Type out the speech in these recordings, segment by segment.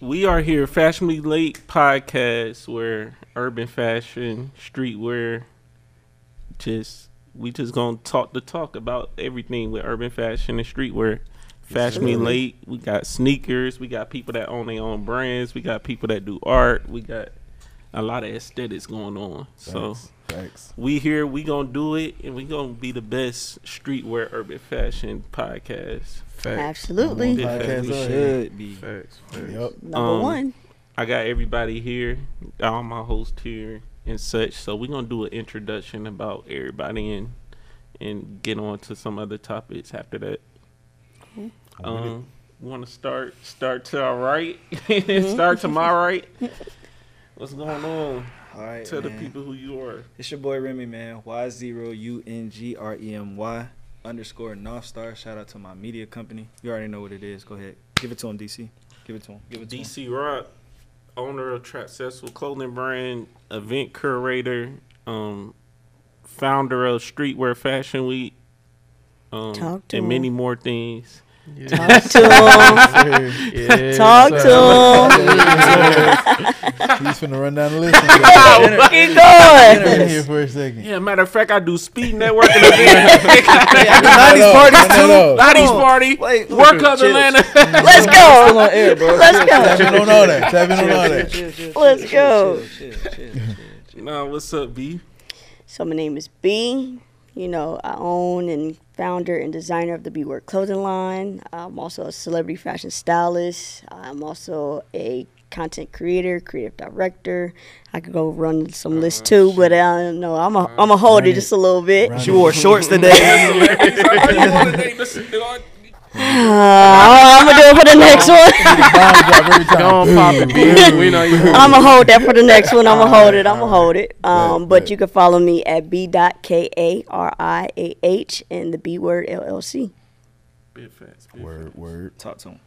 We are here, Fashionably Late podcast, where urban fashion, streetwear, just we just gonna talk the talk about everything with urban fashion and streetwear. Fashionably sir. Late, we got sneakers, we got people that own their own brands, we got people that do art, we got a lot of aesthetics going on. So Facts. Facts. we here, we gonna do it, and we gonna be the best streetwear urban fashion podcast. Absolutely. Podcast We should be. Facts, facts. Yup. Number Um, one. I got everybody here, all my hosts here and such. So we're gonna do an introduction about everybody and and get on to some other topics after that. Um, want to start start to our right, start to my right. What's going on? All right, Tell the people who you are. It's your boy Remy, man. Y zero U N G R E M Y underscore North Star. Shout out to my media company. You already know what it is. Go ahead, give it to him, DC. Give it to him. Give it to him. DC Rock, owner of Trapcessful Clothing Brand, event curator, um, founder of Streetwear Fashion Week, um, Talk to and him. many more things. Talk to him. Yes, Talk sir. to him. He's finna run down the list. Keep going. Been here for a second. Yeah, matter of fact, I do speed networking events. Nineties No, no, parties too. no, no. Nineties party, Wait, work up chill. Atlanta. Let's Still go. on air, bro. Let's Tap go. in on all that. Tap in on all that. Let's go. nah, what's up, B? So my name is B. You know, I own and founder and designer of the B Word clothing line. I'm also a celebrity fashion stylist. I'm also a content creator, creative director. I could go run some oh, lists too, but I don't know. I'm a I'm a hold it it. just a little bit. Run She wore shorts today. Uh, I'm gonna do it for the next one. Bomb drop every time. Go on, pop it, B. We know you. I'm gonna hold that for the next one. I'm gonna hold it. I'm gonna hold it. Um, but you can follow me at b dot k a r i a h and the b word llc. Big facts, big Word, facts. word. Talk to him.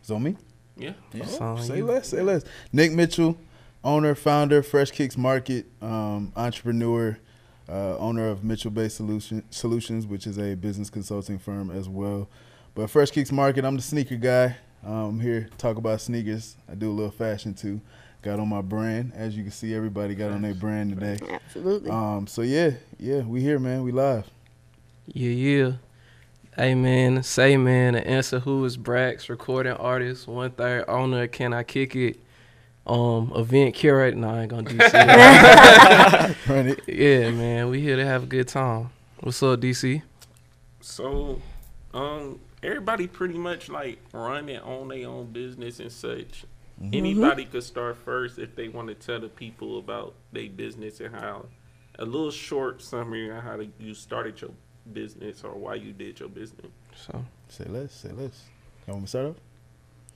It's on me. Yeah. Oh, say less, say less. Nick Mitchell, owner, founder, Fresh Kicks Market, um, entrepreneur, uh, owner of Mitchell Based Solution, Solutions, which is a business consulting firm as well. But Fresh Kicks Market, I'm the sneaker guy. Um, I'm here to talk about sneakers. I do a little fashion too. Got on my brand, as you can see. Everybody got on their brand today. Absolutely. Um, so yeah, yeah, we here, man. We live. Yeah, yeah. Hey man, say man, the answer who is Brax, recording artist, one third owner, can I kick it? Um, event curator. Nah, I ain't gonna do shit. Run it. yeah, man, we here to have a good time. What's up, DC? So, um, everybody pretty much like running on their own business and such. Mm-hmm. Anybody could start first if they want to tell the people about their business and how a little short summary on how to, you started your business or why you did your business. So Say less, say less. You want me to start off?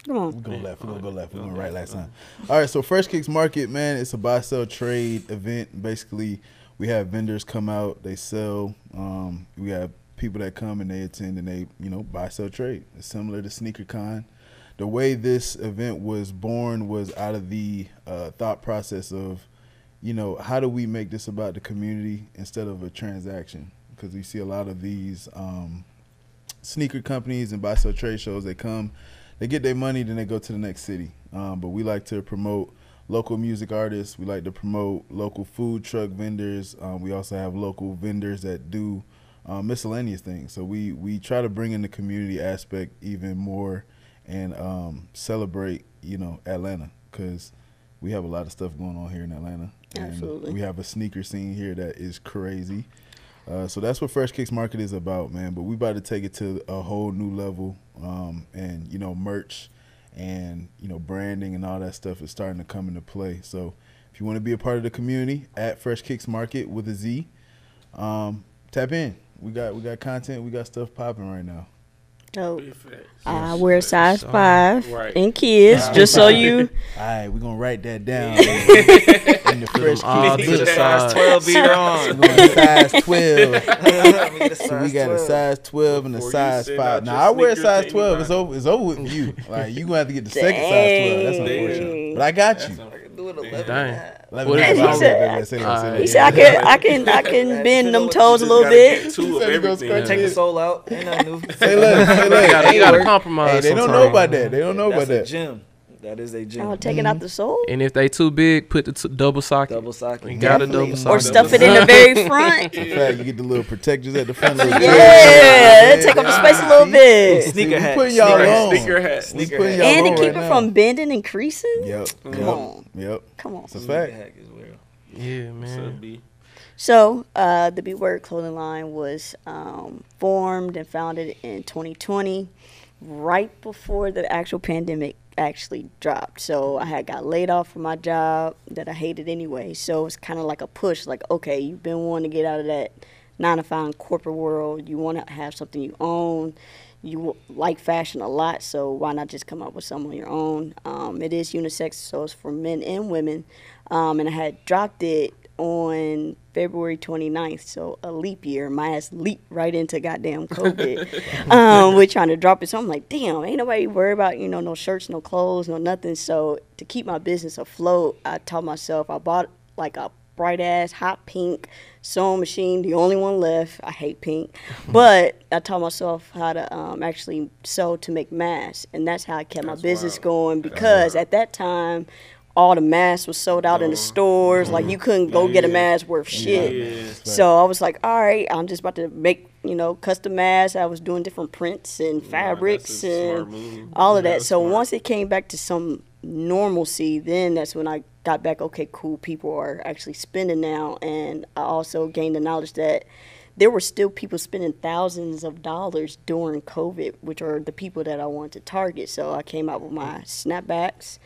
Come We're on. going left. We're gonna go left. We're going right last time. All right. So Fresh Kicks Market, man, it's a buy sell trade event. Basically, we have vendors come out, they sell. Um, we have people that come and they attend and they, you know, buy sell trade. It's similar to Sneaker Con. The way this event was born was out of the uh, thought process of, you know, how do we make this about the community instead of a transaction? Because we see a lot of these um, sneaker companies and buy sell trade shows. They come, they get their money, then they go to the next city. Um, but we like to promote local music artists. We like to promote local food truck vendors. Um, we also have local vendors that do um, miscellaneous things. So we we try to bring in the community aspect even more and um, celebrate, you know, Atlanta because we have a lot of stuff going on here in Atlanta. And Absolutely. we have a sneaker scene here that is crazy. Uh, so that's what Fresh Kicks Market is about, man. But we about to take it to a whole new level, um, and you know, merch and you know, branding and all that stuff is starting to come into play. So if you want to be a part of the community at Fresh Kicks Market with a Z, um, tap in. We got we got content, we got stuff popping right now. Oh, so Big facts. I wear size So- five Right. in kids, just so you. All right, we're gonna write that down in the Fresh all Kicks to book. the. Twelve beat We're on. size twelve. we So we got a size twelve and a Before size five. Now I wear a size twelve. It's over. It's over with you. Like you gonna have to get the second size twelve. That's unfortunate. But I got you. Do it eleven. dang. Let What me is know. it? Say that, say that, say Alright. that. He said I can I can I can bend them toes a little bit. Two of said he gonna everything. Take the soul out. Ain't nothing new. Say less. Say You less. gotta, you gotta compromise. They don't know about that. They don't know That's about a that. gym. That is a gym. Oh, taking out the soul? And if they too big, put the t- double socket. Double socket. We got a Definitely. double Or stuff it in the very front? In fact, you get the little protectors at the front. little Yeah, grill. take up the space a little bit. Sneaker hat. putting y'all Sneaker hat. on. Sneaker hat. Sneaker hat. And to keep right it now. from bending and creasing? Yep. Come Yep. on. Yep. Come on. It's a Sneaker fact. hat is real. Yeah, So man. So, uh, the Be Word clothing line was um, formed and founded in 2020, right before the actual pandemic actually dropped. So, I had got laid off from my job that I hated anyway. So, it's kind of like a push like, okay, you've been wanting to get out of that nine to five corporate world. You want to have something you own. You like fashion a lot, so why not just come up with some on your own? Um, it is unisex, so it's for men and women. Um, and I had dropped it on February 29th, so a leap year. My ass leaped right into goddamn COVID. um, we're trying to drop it, so I'm like, damn, ain't nobody worried about you know no shirts, no clothes, no nothing. So to keep my business afloat, I taught myself. I bought like a bright ass hot pink sewing machine, the only one left. I hate pink, but I taught myself how to um, actually sew to make masks, and that's how I kept my business wild. going because at that time. All the masks was sold out in the stores. Like you couldn't go get a mask worth shit. Yeah. So I was like, all right, I'm just about to make, you know, custom masks. I was doing different prints and Nah, fabrics and all of Yeah, that. So smart. once it came back to some normalcy, then that's when I got back, okay, cool, people are actually spending now. And I also gained the knowledge that there were still people spending thousands of dollars during COVID, which are the people that I wanted to target. So I came out with my snapbacks.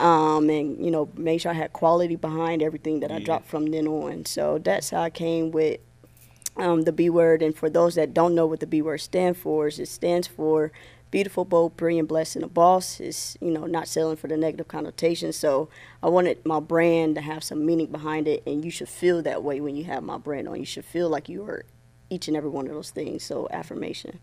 Um, and you know, made sure I had quality behind everything that I dropped from then on. So that's how I came with um, the B word. And for those that don't know what the B word stands for, is it stands for beautiful, bold, brilliant, blessed, and a boss. Is you know not selling for the negative connotation. So I wanted my brand to have some meaning behind it, and you should feel that way when you have my brand on. You should feel like you are each and every one of those things. So affirmation.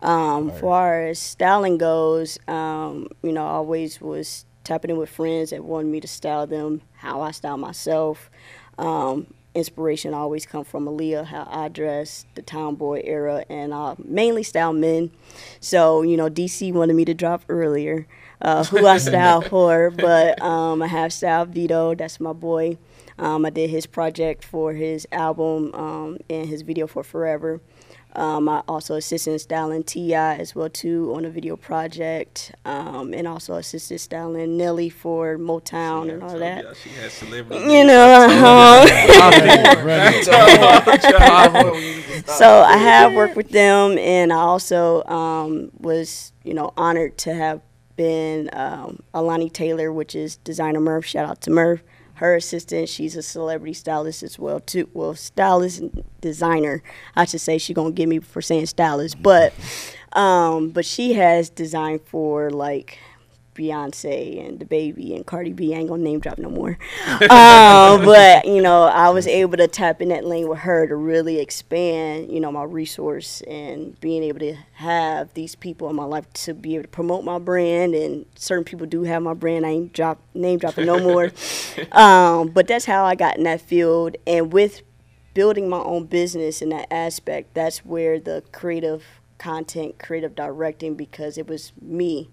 Um, Fire. far as styling goes, um, you know, I always was tapping in with friends that wanted me to style them how I style myself. Um, inspiration always come from Aaliyah, how I dress, the tomboy era, and uh, mainly style men. So, you know, DC wanted me to drop earlier uh, who I style for, but um, I have styled Vito, that's my boy. Um, I did his project for his album um, and his video for Forever. Um, I also assisted styling T.I. as well too on a video project, um, and also assisted styling Nelly for Motown Yeah, and all that. y'all She had celebrity. You know, uh-huh. so I have worked with them, and I also um, was, you know, honored to have been um, Alani Taylor, which is designer Murph. Shout out to Murph. Her assistant, she's a celebrity stylist as well too. Well, stylist and designer, I should say. She gonna get me for saying stylist, but um, but she has designed for like Beyonce and the baby and Cardi B. I ain't gonna name drop no more. um, but you know, I was able to tap in that lane with her to really expand, you know, my resource and being able to have these people in my life to be able to promote my brand. And certain people do have my brand. I ain't drop name dropping no more. um, but that's how I got in that field. And with building my own business in that aspect, that's where the creative content, creative directing, because it was me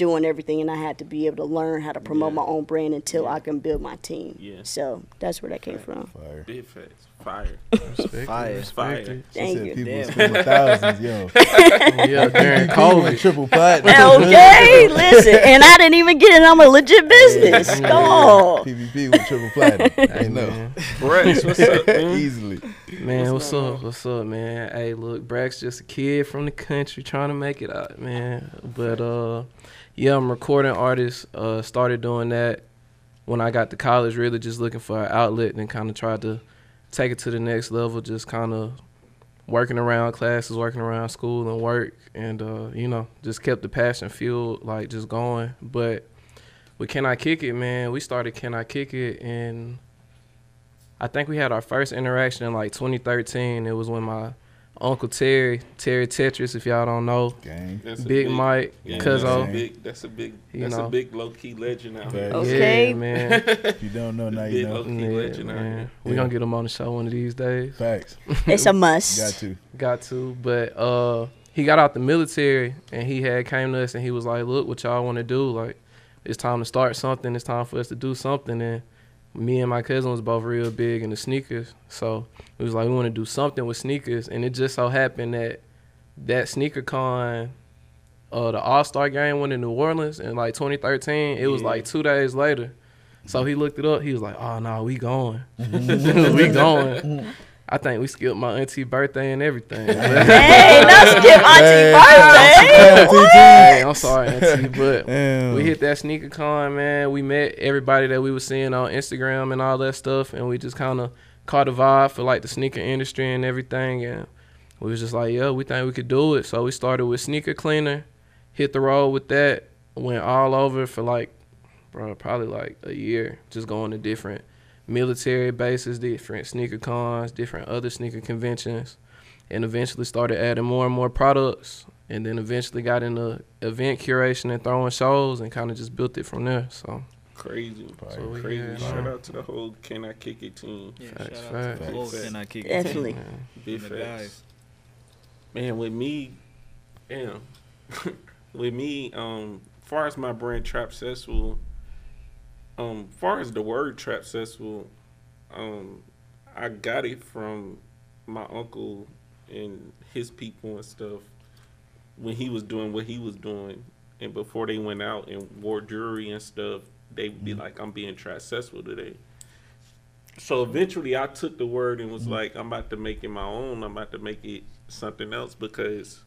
doing everything and I had to be able to learn how to promote Yeah. my own brand until Yeah. I can build my team. Yeah. So that's where that came from. Fire. Big facts. Fire. Respect Fire. it, respect Fire. it. Thank said you. people Damn. spending thousands, yo. Yeah, during People COVID. triple platinum. Okay, listen, and I didn't even get it. I'm a legit business. Come on. PVP with triple platinum. I know. Brax, what's up, man? Easily. Man, What's what's, up? on? What's up, man? Hey, look, Brack's just a kid from the country trying to make it out, man. But uh, yeah, I'm a recording artist. Uh, started doing that when I got to college, really just looking for an outlet and kind of tried to take it to the next level. Just kind of working around classes, working around school and work, and uh, you know, just kept the passion fueled, like just going. But with Can I Kick It, man, we started Can I Kick It and. I think we had our first interaction in like 2013. It was when my uncle Terry, Terry Tetris, if y'all don't know, Gang. That's a Big Mike, yeah, cuz that's a oh. big. That's a big. You That's know. a big low key legend out here. Facts. Okay. yeah, man, If you don't know, now you Big know. low key yeah, legend out man. here. We Yeah. gonna get him on the show one of these days. Facts. It's a must. Got to. Got to, but uh, he got out the military and he had came to us and he was like, "Look, what y'all want to do? Like, it's time to start something. It's time for us to do something. And me and my cousin was both real big into sneakers, so it was like we want to do something with sneakers. And it just so happened that that sneaker con, uh, the All Star game went in New Orleans in like 2013. It was Yeah. like two days later. So he looked it up. He was like, "Oh no, we going, we going." I think we skipped my auntie birthday and everything. Hey, let's skip Auntie Hey, birthday. Hey, I'm sorry, auntie, but Damn. we hit that sneaker con, man. We met everybody that we was seeing on Instagram and all that stuff, and we just kind of caught a vibe for like the sneaker industry and everything. And we was just like, yeah, we think we could do it. So we started with sneaker cleaner, hit the road with that, went all over for like, bro, probably like a year, just going to different military bases, different sneaker cons, different other sneaker conventions, and eventually started adding more and more products. And then eventually got into event curation and throwing shows and kind of just built it from there. So Crazy. So Crazy. had, Shout out to the whole Can I Kick It team. Yeah, Facts, shout out to facts. the whole Facts. Can I Kick It Definitely. team. man, Big facts. Man, with me, damn, with me, um, far as my brand Trapcessful, um, far as the word Trapcessful, um, I got it from my uncle and his people and stuff when he was doing what he was doing, and before they went out and wore jewelry and stuff, they would be like, "I'm being Trapcessful today." So eventually, I took the word and was like, "I'm about to make it my own. I'm about to make it something else." Because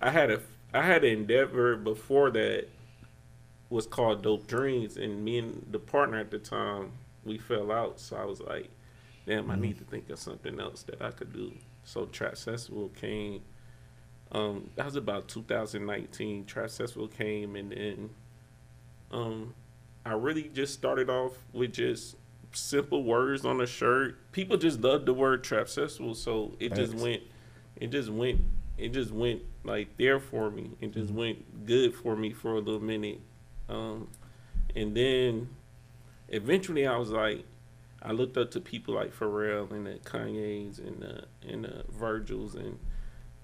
I had a I had an endeavor before that was called Dope Dreams, and me and the partner at the time we fell out. So I was like, "Damn, I need to think of something else that I could do." So Trapcessful came. Um, that was about 2019. Trapcessful came, and then um, I really just started off with just simple words on a shirt. People just loved the word Trapcessful, so it just went, it just went, it just went like there for me. It just went good for me for a little minute, um, and then eventually I was like, I looked up to people like Pharrell and the Kanye's and the and the Virgils and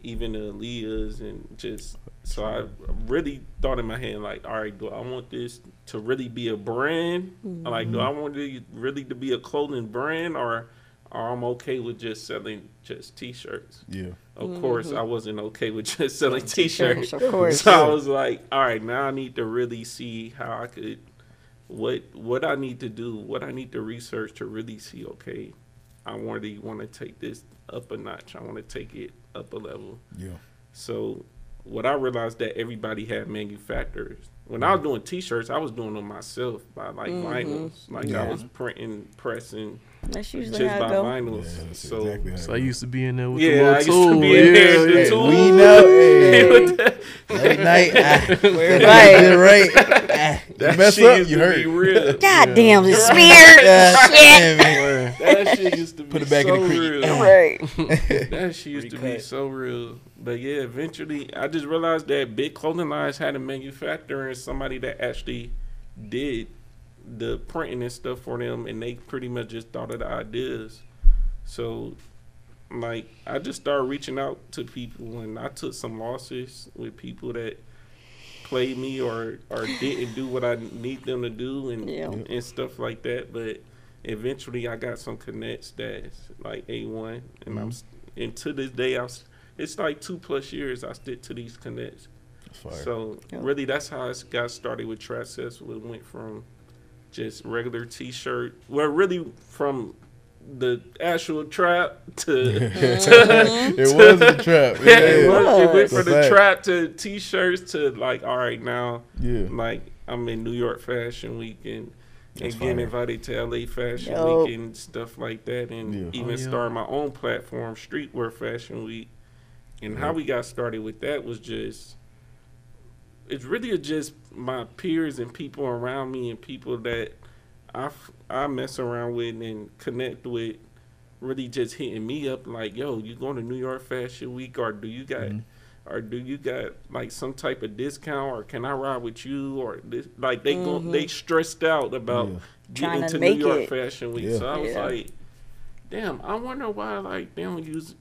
even the Aaliyahs and just so I really thought in my head like, all right, do I want this to really be a brand? Like, do I want it really to be a clothing brand, or, or I'm okay with just selling just T-shirts? Yeah. Of course, I mm-hmm. wasn't okay with just selling T-shirts. Of course. So I was like, all right, now I need to really see how I could, what what I need to do, what I need to research to really see. Okay, I really want to take this up a notch. I want to take it up a level. Yeah. So what I realized that everybody had manufacturers. When I was mm-hmm. doing T-shirts, I was doing them myself by like mm-hmm. vinyls. Like I was printing, pressing That's usually just how by it go. vinyls. Yeah, so exactly how So I used to be in there with Yeah, the I little used to tool. be in there, the yeah, tool. We know. Hey, that late night. Ah, Right. right. Ah, you mess shit up, used you to hurt. be real. God damn, it's spear. smeared. damn it. that shit used to be Put it back so in the creek. real. right. That shit used to be so real. But yeah, eventually I just realized that big clothing lines had a manufacturer and somebody that actually did the printing and stuff for them and they pretty much just thought of the ideas. So like I just started reaching out to people and I took some losses with people that played me or or didn't do what I need them to do and Yeah. and stuff like that. But eventually, I got some connects that's like a one, and I'm mm-hmm. and to this day, I was, it's like two plus years I stick to these connects. Fire. So Yep. really, that's how it got started with Trapcessful. It went from just regular T-shirt, well, really from the actual trap to. it was a trap. Yeah, it, was, it went from the trap to T-shirts to like, all right, now Yeah. like I'm in New York Fashion Week and, That's and getting invited to LA Fashion Dope. Week and stuff like that, and Yeah. even Oh, yeah. start my own platform, Streetwear Fashion Week. And how we got started with that was just it's really just my peers and people around me and people that I f- I mess around with and connect with. Really, just hitting me up like, "Yo, you going to New York Fashion Week, or do you got Mhm. or do you got like some type of discount or can I ride with you or this like they go they stressed out about Yeah. Trying getting to to New York it. Fashion Week. Yeah. So I was Yeah. like, damn, I wonder why like they don't use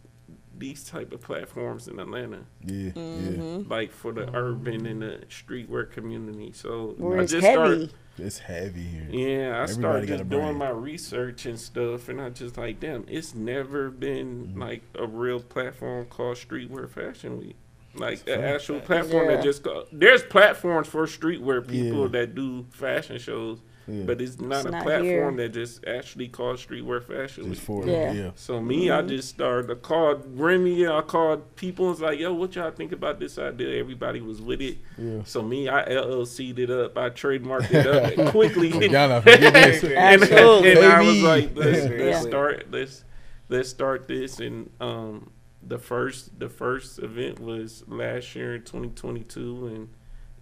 these type of platforms in Atlanta, Yeah, Mm-hmm. like for the urban and the streetwear community. So Where I it's just heavy. started. yeah. It's heavy here. Yeah, I Everybody started just doing brand. my research and stuff, and I just like, damn, it's never been Mm-hmm. like a real platform called Streetwear Fashion Week. Like the actual platform Yeah. that just go, there's platforms for streetwear people Yeah. that do fashion shows, Yeah. but it's not It's a not platform here. that just actually called Streetwear Fashion Just for Yeah. yeah. So me, I just started. I called Remy. I called people. and was like, "Yo, what y'all think about this idea?" Everybody was with it. Yeah. So me, I LLC'd it up. I trademarked it up and quickly. Y'all not this. and, Absolutely. and I was like, let's, let's start let's let's start this. And um, the first the first event was last year in 2022, and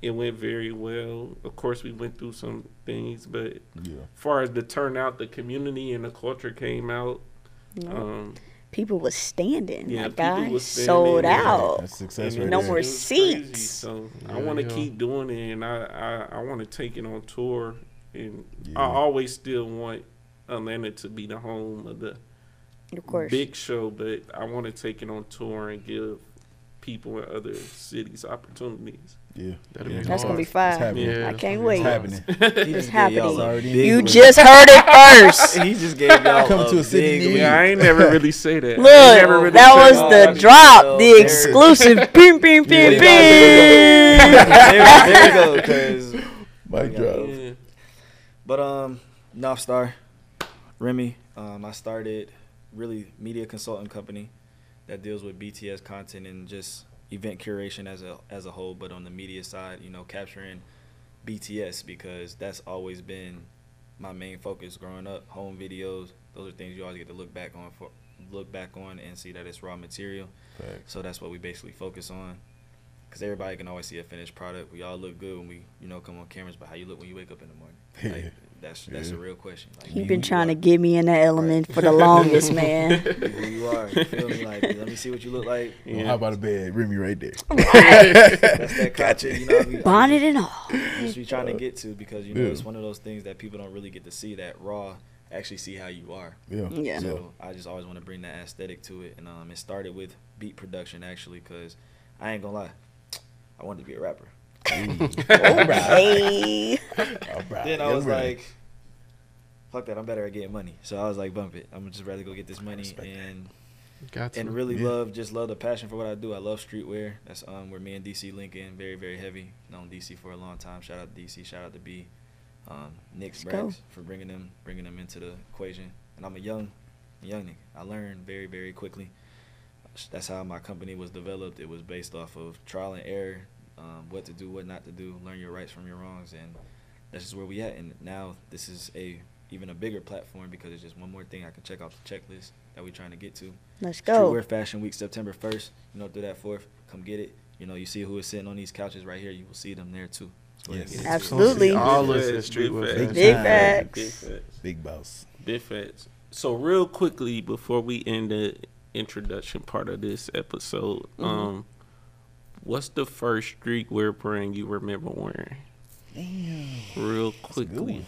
it went very well. Of course, we went through some things, but Yeah. as far as the turnout, the community and the culture came out. Yeah. Um, People was standing. Yeah, like people guys was standing, sold yeah. out. That's success right No there. more was crazy. seats. So I want to yeah. keep doing it, and I I, I want to take it on tour, and I always still want Atlanta to be the home of the Of course. big show, but I want to take it on tour and give people in other cities opportunities. Yeah. That'll yeah. be That's gonna be hard. fire. It's happening. Yeah. I can't It's wait. It's happening. He just gave happening. y'all a Already big You win. just heard it first. he just gave y'all Come a to a city big near win. you. Yeah, I ain't never really say that. Look, never really that was that. the drop, the exclusive. Bing, bing, bing, Yeah. there, there we go. Cause Mic drop. Yeah. But um, North Star, Remy. Um, I started really media consulting company that deals with BTS content and just event curation as a as a whole. But on the media side, you know, capturing BTS because that's always been my main focus growing up. Home videos, those are things you always get to look back on for look back on and see that it's raw material. Facts. So that's what we basically focus on. Cause everybody can always see a finished product. We all look good when we, you know, come on cameras. But how you look when you wake up in the morning? Like, that's that's a real question. Like, He be been you trying to get me in that element for the longest, man. Who you are. You feel me? Like, let me see what you look like. Well, how about a bed? Remy right there. That's that content, you know. We, Bonnet and all. That's what we trying to get to because you know Yeah. it's one of those things that people don't really get to see that raw. Actually, see how you are. Yeah. Yeah. So I just always want to bring that aesthetic to it, and um, it started with beat production actually, cause I ain't gonna lie, I wanted to be a rapper. Hey. All right. Then I Yeah, was right. like, fuck that, I'm better at getting money. So I was like, bump it. I'm just rather go get this money respect that. and Got to. and really Yeah. love just love the passion for what I do. I love streetwear. That's um where me and DC link in very very heavy. Known DC for a long time. Shout out to DC. Shout out to B. Um, Nick's Let's go. Brax for bringing them bringing them into the equation. And I'm a young young nigga. I learned very very quickly. That's how my company was developed. It was based off of trial and error, um, what to do, what not to do, learn your rights from your wrongs, and that's just where we at. And now this is a even a bigger platform because it's just one more thing I can check off the checklist that we're trying to get to. Let's go. Streetwear Fashion Week, September 1st. You know, through that 4th, come get it. You know, you see who is sitting on these couches right here. You will see them there too. So Yes. get it. Absolutely. All Big us facts, at Street big Wear Big time. facts. Big facts. Big boss. Big facts. So real quickly before we end the introduction part of this episode, Mm-hmm. um, what's the first streetwear brand you remember wearing? Damn. Real That's a good quickly.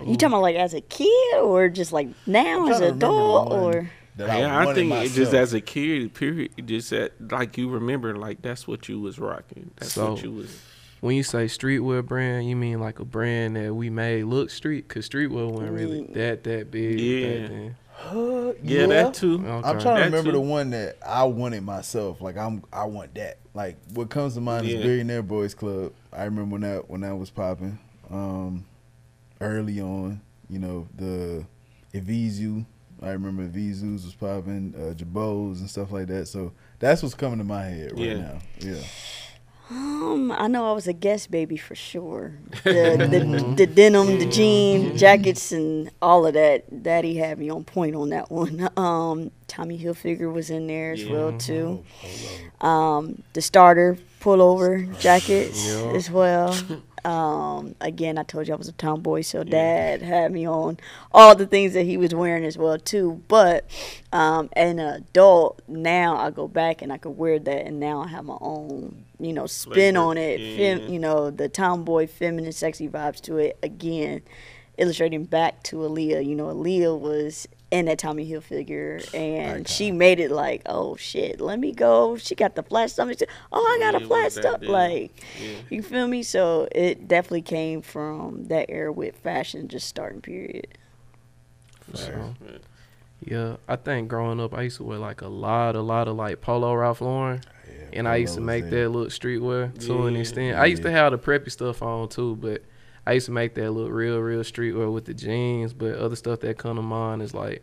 One. You talking about like as a kid or just like now as trying an to remember the adult or that yeah, I wanted think it just as a kid, period, just that like you remember, like that's what you was rocking. That's what you was. When you say streetwear brand, you mean like a brand that we made look street? Cause streetwear wasn't really Mm. that that big Yeah. back then. Uh, Yeah, that too. Okay. I'm trying to That remember too. the one that I wanted myself. Like I'm, I want that. Like what comes to mind Yeah. is Billionaire Boys Club. I remember when that when that was popping. Um, early on, you know the Evisu. I remember Evisus was popping, uh, Jabos and stuff like that. So that's what's coming to my head right Yeah. now. Yeah. Um, I know I was a guest baby for sure. The the, the denim, the jean jackets, and all of that. Daddy had me on point on that one. Um, Tommy Hilfiger was in there as well too. Um, the starter pullover jackets Yeah. as well. Um, again, I told you I was a tomboy, so Dad had me on all the things that he was wearing as well too. But um, an adult, now I go back and I could wear that, and now I have my own, you know, spin on it. Yeah. Fem, you know, the tomboy, feminine, sexy vibes to it. Again, illustrating back to Aaliyah. You know, Aaliyah was in that Tommy Hilfiger, and Icon. she made it like, oh shit, let me go. She got the flat stomach. Oh, I got Yeah, a flat was stomach. Like, Yeah. you feel me? So it definitely came from that era with fashion just starting period. So, Yeah. yeah, I think growing up, I used to wear like a lot, a lot of like Polo Ralph Lauren, Yeah, and I used to make that there. look streetwear to an Yeah. extent. I used to have the preppy stuff on too, but I used to make that look real, real streetwear with the jeans. But other stuff that come to mind is like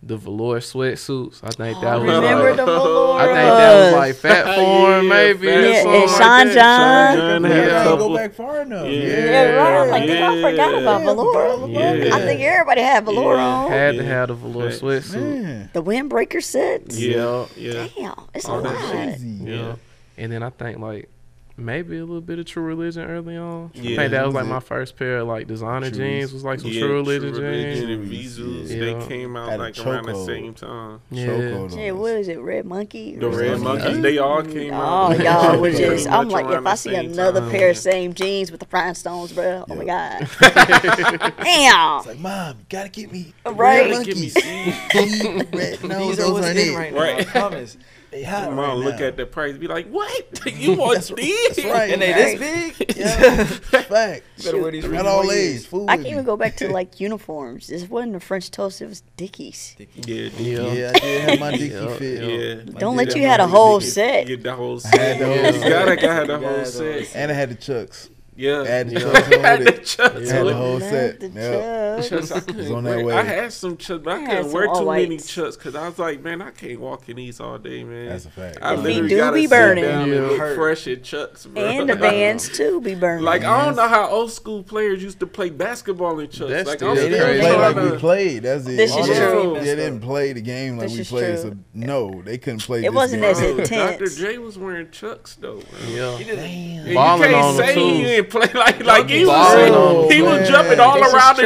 the velour sweatsuits. I think that Oh, was remember like, the velour? I think that was like Phat Farm, Yeah, maybe. Fat Yeah, something and Sean that. John. John Yeah, had a Yeah. go back far enough. Yeah. Yeah, right. Like, Yeah. I forgot about velour. forgot Yeah. I think everybody had velour Yeah. on. Had to have the velour Facts. sweatsuit. Man, The windbreaker sets. Yeah, yeah. Damn, it's All that lot. crazy. Yeah. Yeah. And then I think like maybe a little bit of True Religion early on. I Yeah. think that was like my first pair of like designer Trues. jeans was like some Yeah, True Religion Religion jeans. and Visus, Yeah. they came out Had like around the chokehold. same time. Yeah. Chokehold on Yeah, what is it? Red Monkey? The Red something? Monkeys, they all came Oh, out. Oh, y'all was Pretty just. I'm like, if I see another time. pair of same jeans with the rhinestones, bro, oh my god, damn. It's like, mom, you gotta get me Right. red Give me monkeys. red, no, These are those what's aren't in it. right now. Right. I promise. They hot Mom, right look at the price, be like, "What? You want That's- these?" that's right. And they Right. this big? Yeah, fact. Better wear these for Not three all more age. years. I with can even go back to like uniforms. This wasn't a French toast; it was Dickies. Yeah, Yeah. Yeah, I did have my Dickie Yeah, fit. yeah. Don't I let you have had a whole Dickie. set. Get the whole I had set. the whole You set. gotta got the whole set. And I had the chucks. Yeah, I had the Yeah. chucks on had with it. chucks I had the whole set. the Yeah. chucks. Chucks, I couldn't on that way. I had some chucks, but I I couldn't wear too all many chucks because I was like, man, I can't walk in these all day, man. That's a fact. I If literally do gotta be sit burning. down Yeah. and look fresh in chucks, bro. And the bands too be burning. Like I don't know how old school players used to play basketball in chucks. That's like still I'm they didn't crazy. play like we played. That's it. This is They- true. They didn't play the game like we is played. So no, they couldn't play. It wasn't as intense. Dr. J was wearing chucks though. Yeah. You Balling can't on them, say too. He play like like he was. them, He was jumping all This around the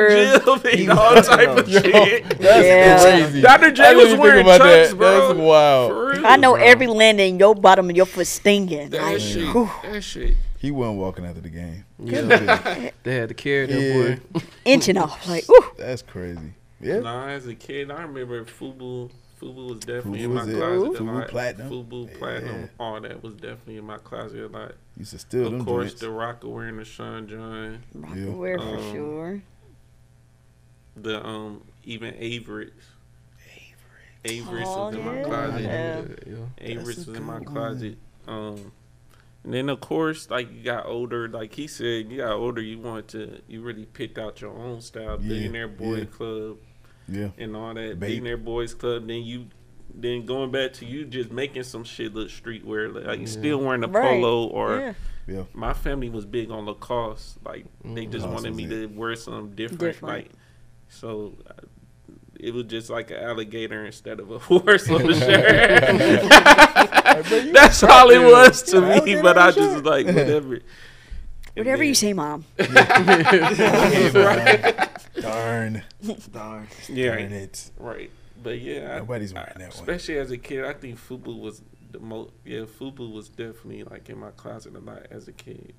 gym and all type of Yo, shit. That's Yeah. crazy. Dr. I J didn't was wearing chucks, that. bro. That's wild. For real, I know bro. every landing your bottom of your foot stinging. That Like, shit. whew, That shit. He wasn't walking after the game. Yeah. They had to carry that Yeah. boy. inching off. Like, ooh. That's crazy. Yeah. Nah, as a kid, I remember Fubu. Fubu was definitely Fubu in my it. closet a Fubu lot. Platinum. Fubu Platinum. Yeah. All that was definitely in my closet a lot. Used to steal them of course, joints. the Rocker wearing the Sean John. Yeah. Wear for Um, sure. The um even Avirex. Avirex Oh, was in my yeah. closet. Yeah. Yeah. Avirex was in my good one. closet. Um, and then of course, like you got older, like he said, you got older. You want to, you really picked out your own style. Yeah, Billionaire Boy yeah. Club Yeah. and all that. being Billionaire Boys Club. Then you, then going back to you just making some shit look streetwear. Like you Yeah. still wearing a Right. polo or. Yeah. Yeah. My family was big on Lacoste. Like they just Lacoste wanted me it. to wear something different. Different. Like so, uh, it was just like an alligator instead of a horse on the shirt. That's all it was to me. But I just like whatever. And Whatever you say, mom. Darn. Darn. Yeah, Darn right. it. right. But yeah, Nobody's I- wearing that one. especially as a kid. I think Fubu was the most. Yeah, Fubu was definitely like in my closet a lot as a kid.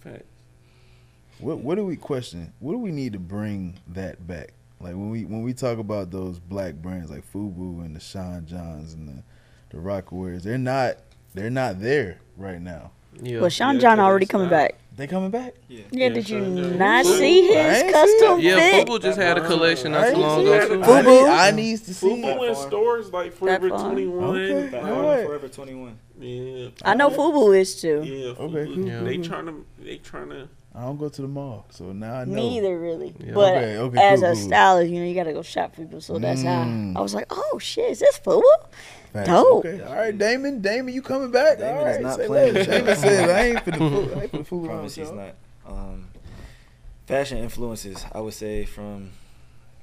Fact. What what do we question? What do we need to bring that back? Like when we when we talk about those black brands like Fubu and the Sean Johns and the the Rocawears, they're not they're not there right now. Yeah. Well, Sean Yeah, John already coming not- back. They coming back? Yeah. Yeah, Yeah, did you Sean not Fubu. see I ain't his see custom yeah, fit? Fubu just had a collection not I too long ago too. Fubu? I need, I needs to see Fubu it. in stores like Forever Fun. Twenty One. Okay. Back All right. Forever 21. Yeah, I know Fubu is too. yeah. Okay, Fubu. cool. Yeah. They trying to. They trying to. I don't go to the mall, so now I know. Me either, really. Yeah. But Okay, okay, as cool, a cool. stylist, you know, you gotta go shop for people. So that's Mm. how I was like, oh shit, is this Fubu? Facts. Dope. Okay. All right, Damon. Damon, you coming back? Damon All is not say playing less. Damon said I ain't finna fool. I ain't finna fool around Promise he's not. Um, fashion influences, I would say from,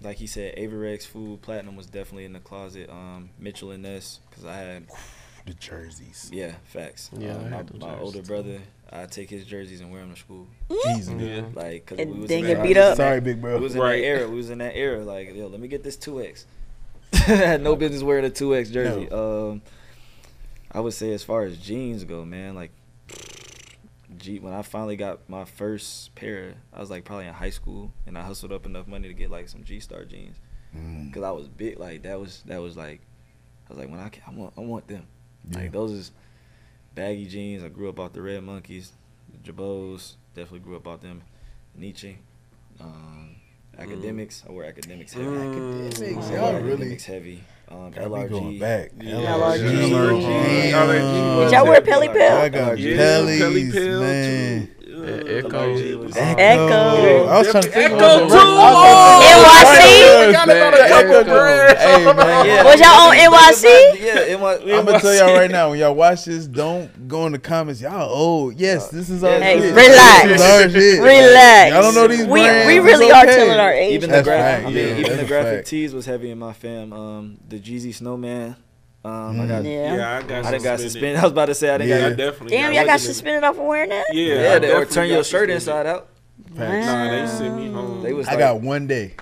like he said, Avirex, Food, Platinum was definitely in the closet. Um, Mitchell and Ness, because I had, The jerseys. yeah, facts. Yeah, Um, I my, had them my older too. brother, I take his jerseys and wear them to school. Jesus. Yeah. Like, cause And we was then in get that- beat up. Sorry, big bro. We was in Right. that era. We was in that era. Like, yo, let me get this two X. I had no business wearing a two X jersey. Um, I would say as far as jeans go, man, like G when I finally got my first pair, I was like probably in high school, and I hustled up enough money to get like some G Star jeans, Mm. cause I was big. Like that was that was like, I was like when I ca- I want I want them. Yeah. Like those is baggy jeans. I grew up off the Red Monkeys, the Jabos. Definitely grew up off them. Nietzsche, um, Akademiks. I wear Akademiks heavy. Akademiks, Mm. y'all really Akademiks heavy. Um, got me going LRG. back. Yeah. LRG. LRG. Damn. Did y'all wear Pelle Pelle? I got Yeah, Pellies, Pelle Pelle man. Too. Yeah, Ecko. Ecko. I was trying to think. Ecko of too. the- I was NYC? trying to Forgot think about of the Ecko Ecko. brand. Hey man, Yeah. Was y'all on NYC? Yeah, it was. I'm gonna tell y'all right now. When y'all watch this, don't go in the comments. Y'all old. Yes, this is our Hey, shit. relax. This is. Relax. Y'all don't know these We brands. we really are telling our age. Even the graphic, fact, I mean, yeah, even the graphic tees was heavy in my fam. Um, the Jeezy Snowman. Um, I got. Yeah. Yeah, I got I didn't got suspended. suspended. I was about to say I didn't Yeah. I got. definitely. Damn, y'all got lucky. suspended off of wearing that? Yeah, Yeah, they, or turn your shirt suspended. inside out. Facts. Nah, they sent me home. They was I like, got one day.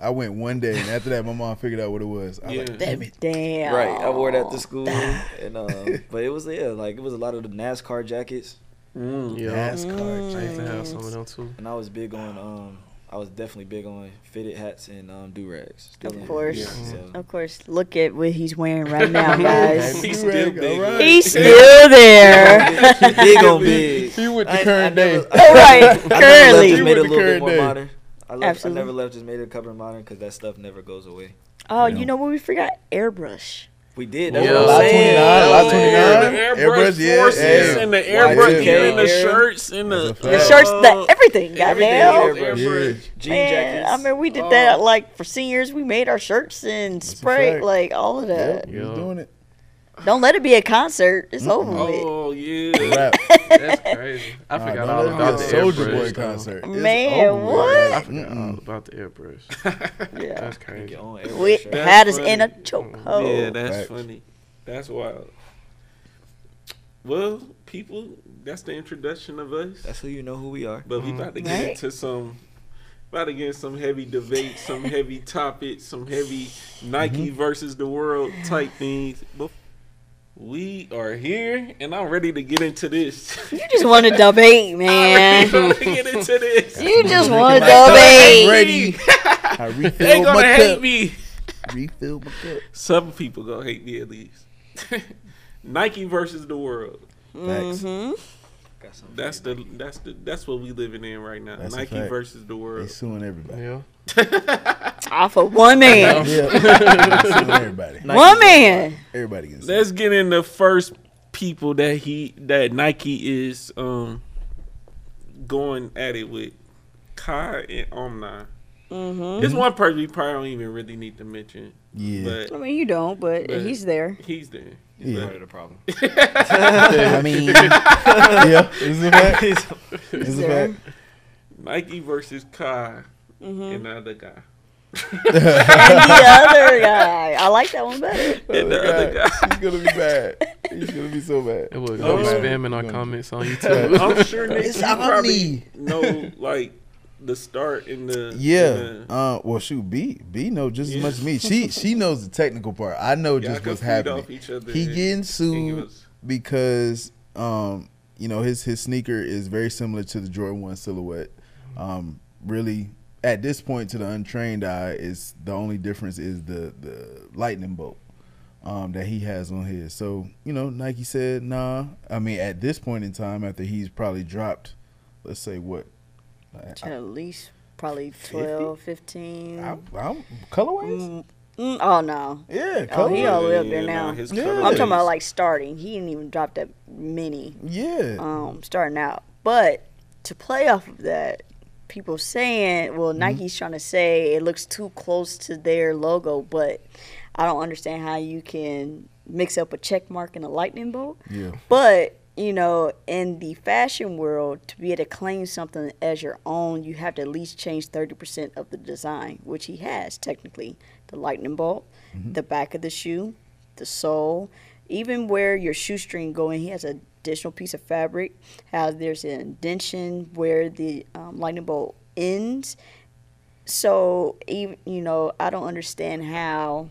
I went one day, and after that, my mom figured out what it was. I was Yeah. like, damn it. Damn. right. I wore that to school, and um, but it was yeah, like it was a lot of the NASCAR jackets, Mm. Yeah. NASCAR. I used to have some of them too. and I was big on um, I was definitely big on fitted hats and um, do rags. Of course. Yeah. So, Of course. Look at what he's wearing right now, guys. He's still big. alright. He's still there. big on big. He with the I- I current never- day. All right. I never left, Currently. just made it a little bit more day. modern. I, left, I never left, just made it a cover modern because that stuff never goes away. Oh, Yeah. you know what we forgot? Airbrush. We did. That's Yeah. what I'm Lot saying. 29, lot 29. The Airbrush, airbrush forces yeah. and the Y2K airbrush, even the shirts and the. The shirts, the everything, Everything goddamn. airbrush. Yeah. Jean Man, jackets. I mean, we did Oh. that like for seniors. We made our shirts and That's spray, like all of that. Yep, he Yeah. doing it. Don't let it be a concert. It's over with. Oh yeah. Rap. That's crazy. I Nah, forgot don't all let it about the Soldier. Boy concert. Man, what? I forgot all Mm-mm. about the airbrush. Yeah. That's crazy. Your own airbrush We. That's had us in a funny. chokehold. Yeah, that's Facts. funny. That's wild. Well, people, that's the introduction of us. That's who you know who we are. But we Mhm. about to get Right. into some, about to get some heavy debate, some heavy topics, some heavy Nike Mm-hmm. versus the world type things. But we are here, and I'm ready to get into this. You just want to debate, man. I'm ready to get into this. You just want to I'm debate. ready. I They refill gonna my hate cup. me. Refill my cup. Some people gonna hate me at least. Nike versus the world. Facts. hmm That's the that's the that's what we living in right now. That's Nike versus the world. They world. suing everybody. Yeah. Off of one man. Yeah. They suing everybody. One man. Everybody gets Let's get in the first people that he that Nike is um going at it with. Kai and Omni. Mm-hmm. There's one person we probably don't even really need to mention, Yeah. I mean, you don't, but But- he's there. he's there. He's Yeah. part of the problem. I mean, yeah, it's a fact. It's He's a there. fact. Nike versus Kai hmm and the other guy. And the other guy. I like that one better. And the other guy. He's gonna be bad. He's gonna be so bad. It was Oh, spamming our comments on YouTube. I'm sure Nick, It's you probably Omni. know like the start in the Yeah. in the- Uh, well, shoot, B B knows just Yeah. as much as me. She she knows the technical part. I know y'all just can what's happening. off each other He and- getting and sued us- because um you know his his sneaker is very similar to the Jordan One silhouette. Um, really, at this point, to the untrained eye, is the only difference is the the lightning bolt um, that he has on his. So you know, Nike said, "Nah." I mean, at this point in time, after he's probably dropped, let's say what. I, At least probably 12, 15. I, I'm, colorways? Mm, mm, oh, no. Yeah, Oh, he all the way up there nah, now. his Yeah. I'm talking about like starting. He didn't even drop that many Yeah. um, starting out. But to play off of that, people saying, well, mm-hmm. Nike's trying to say it looks too close to their logo, but I don't understand how you can mix up a check mark and a lightning bolt. yeah. But you know, in the fashion world, to be able to claim something as your own, you have to at least change thirty percent of the design, which he has technically. The lightning bolt, mm-hmm. the back of the shoe, the sole, even where your shoestring going. He has an additional piece of fabric, how there's an indention where the um, lightning bolt ends. So, even, you know, I don't understand how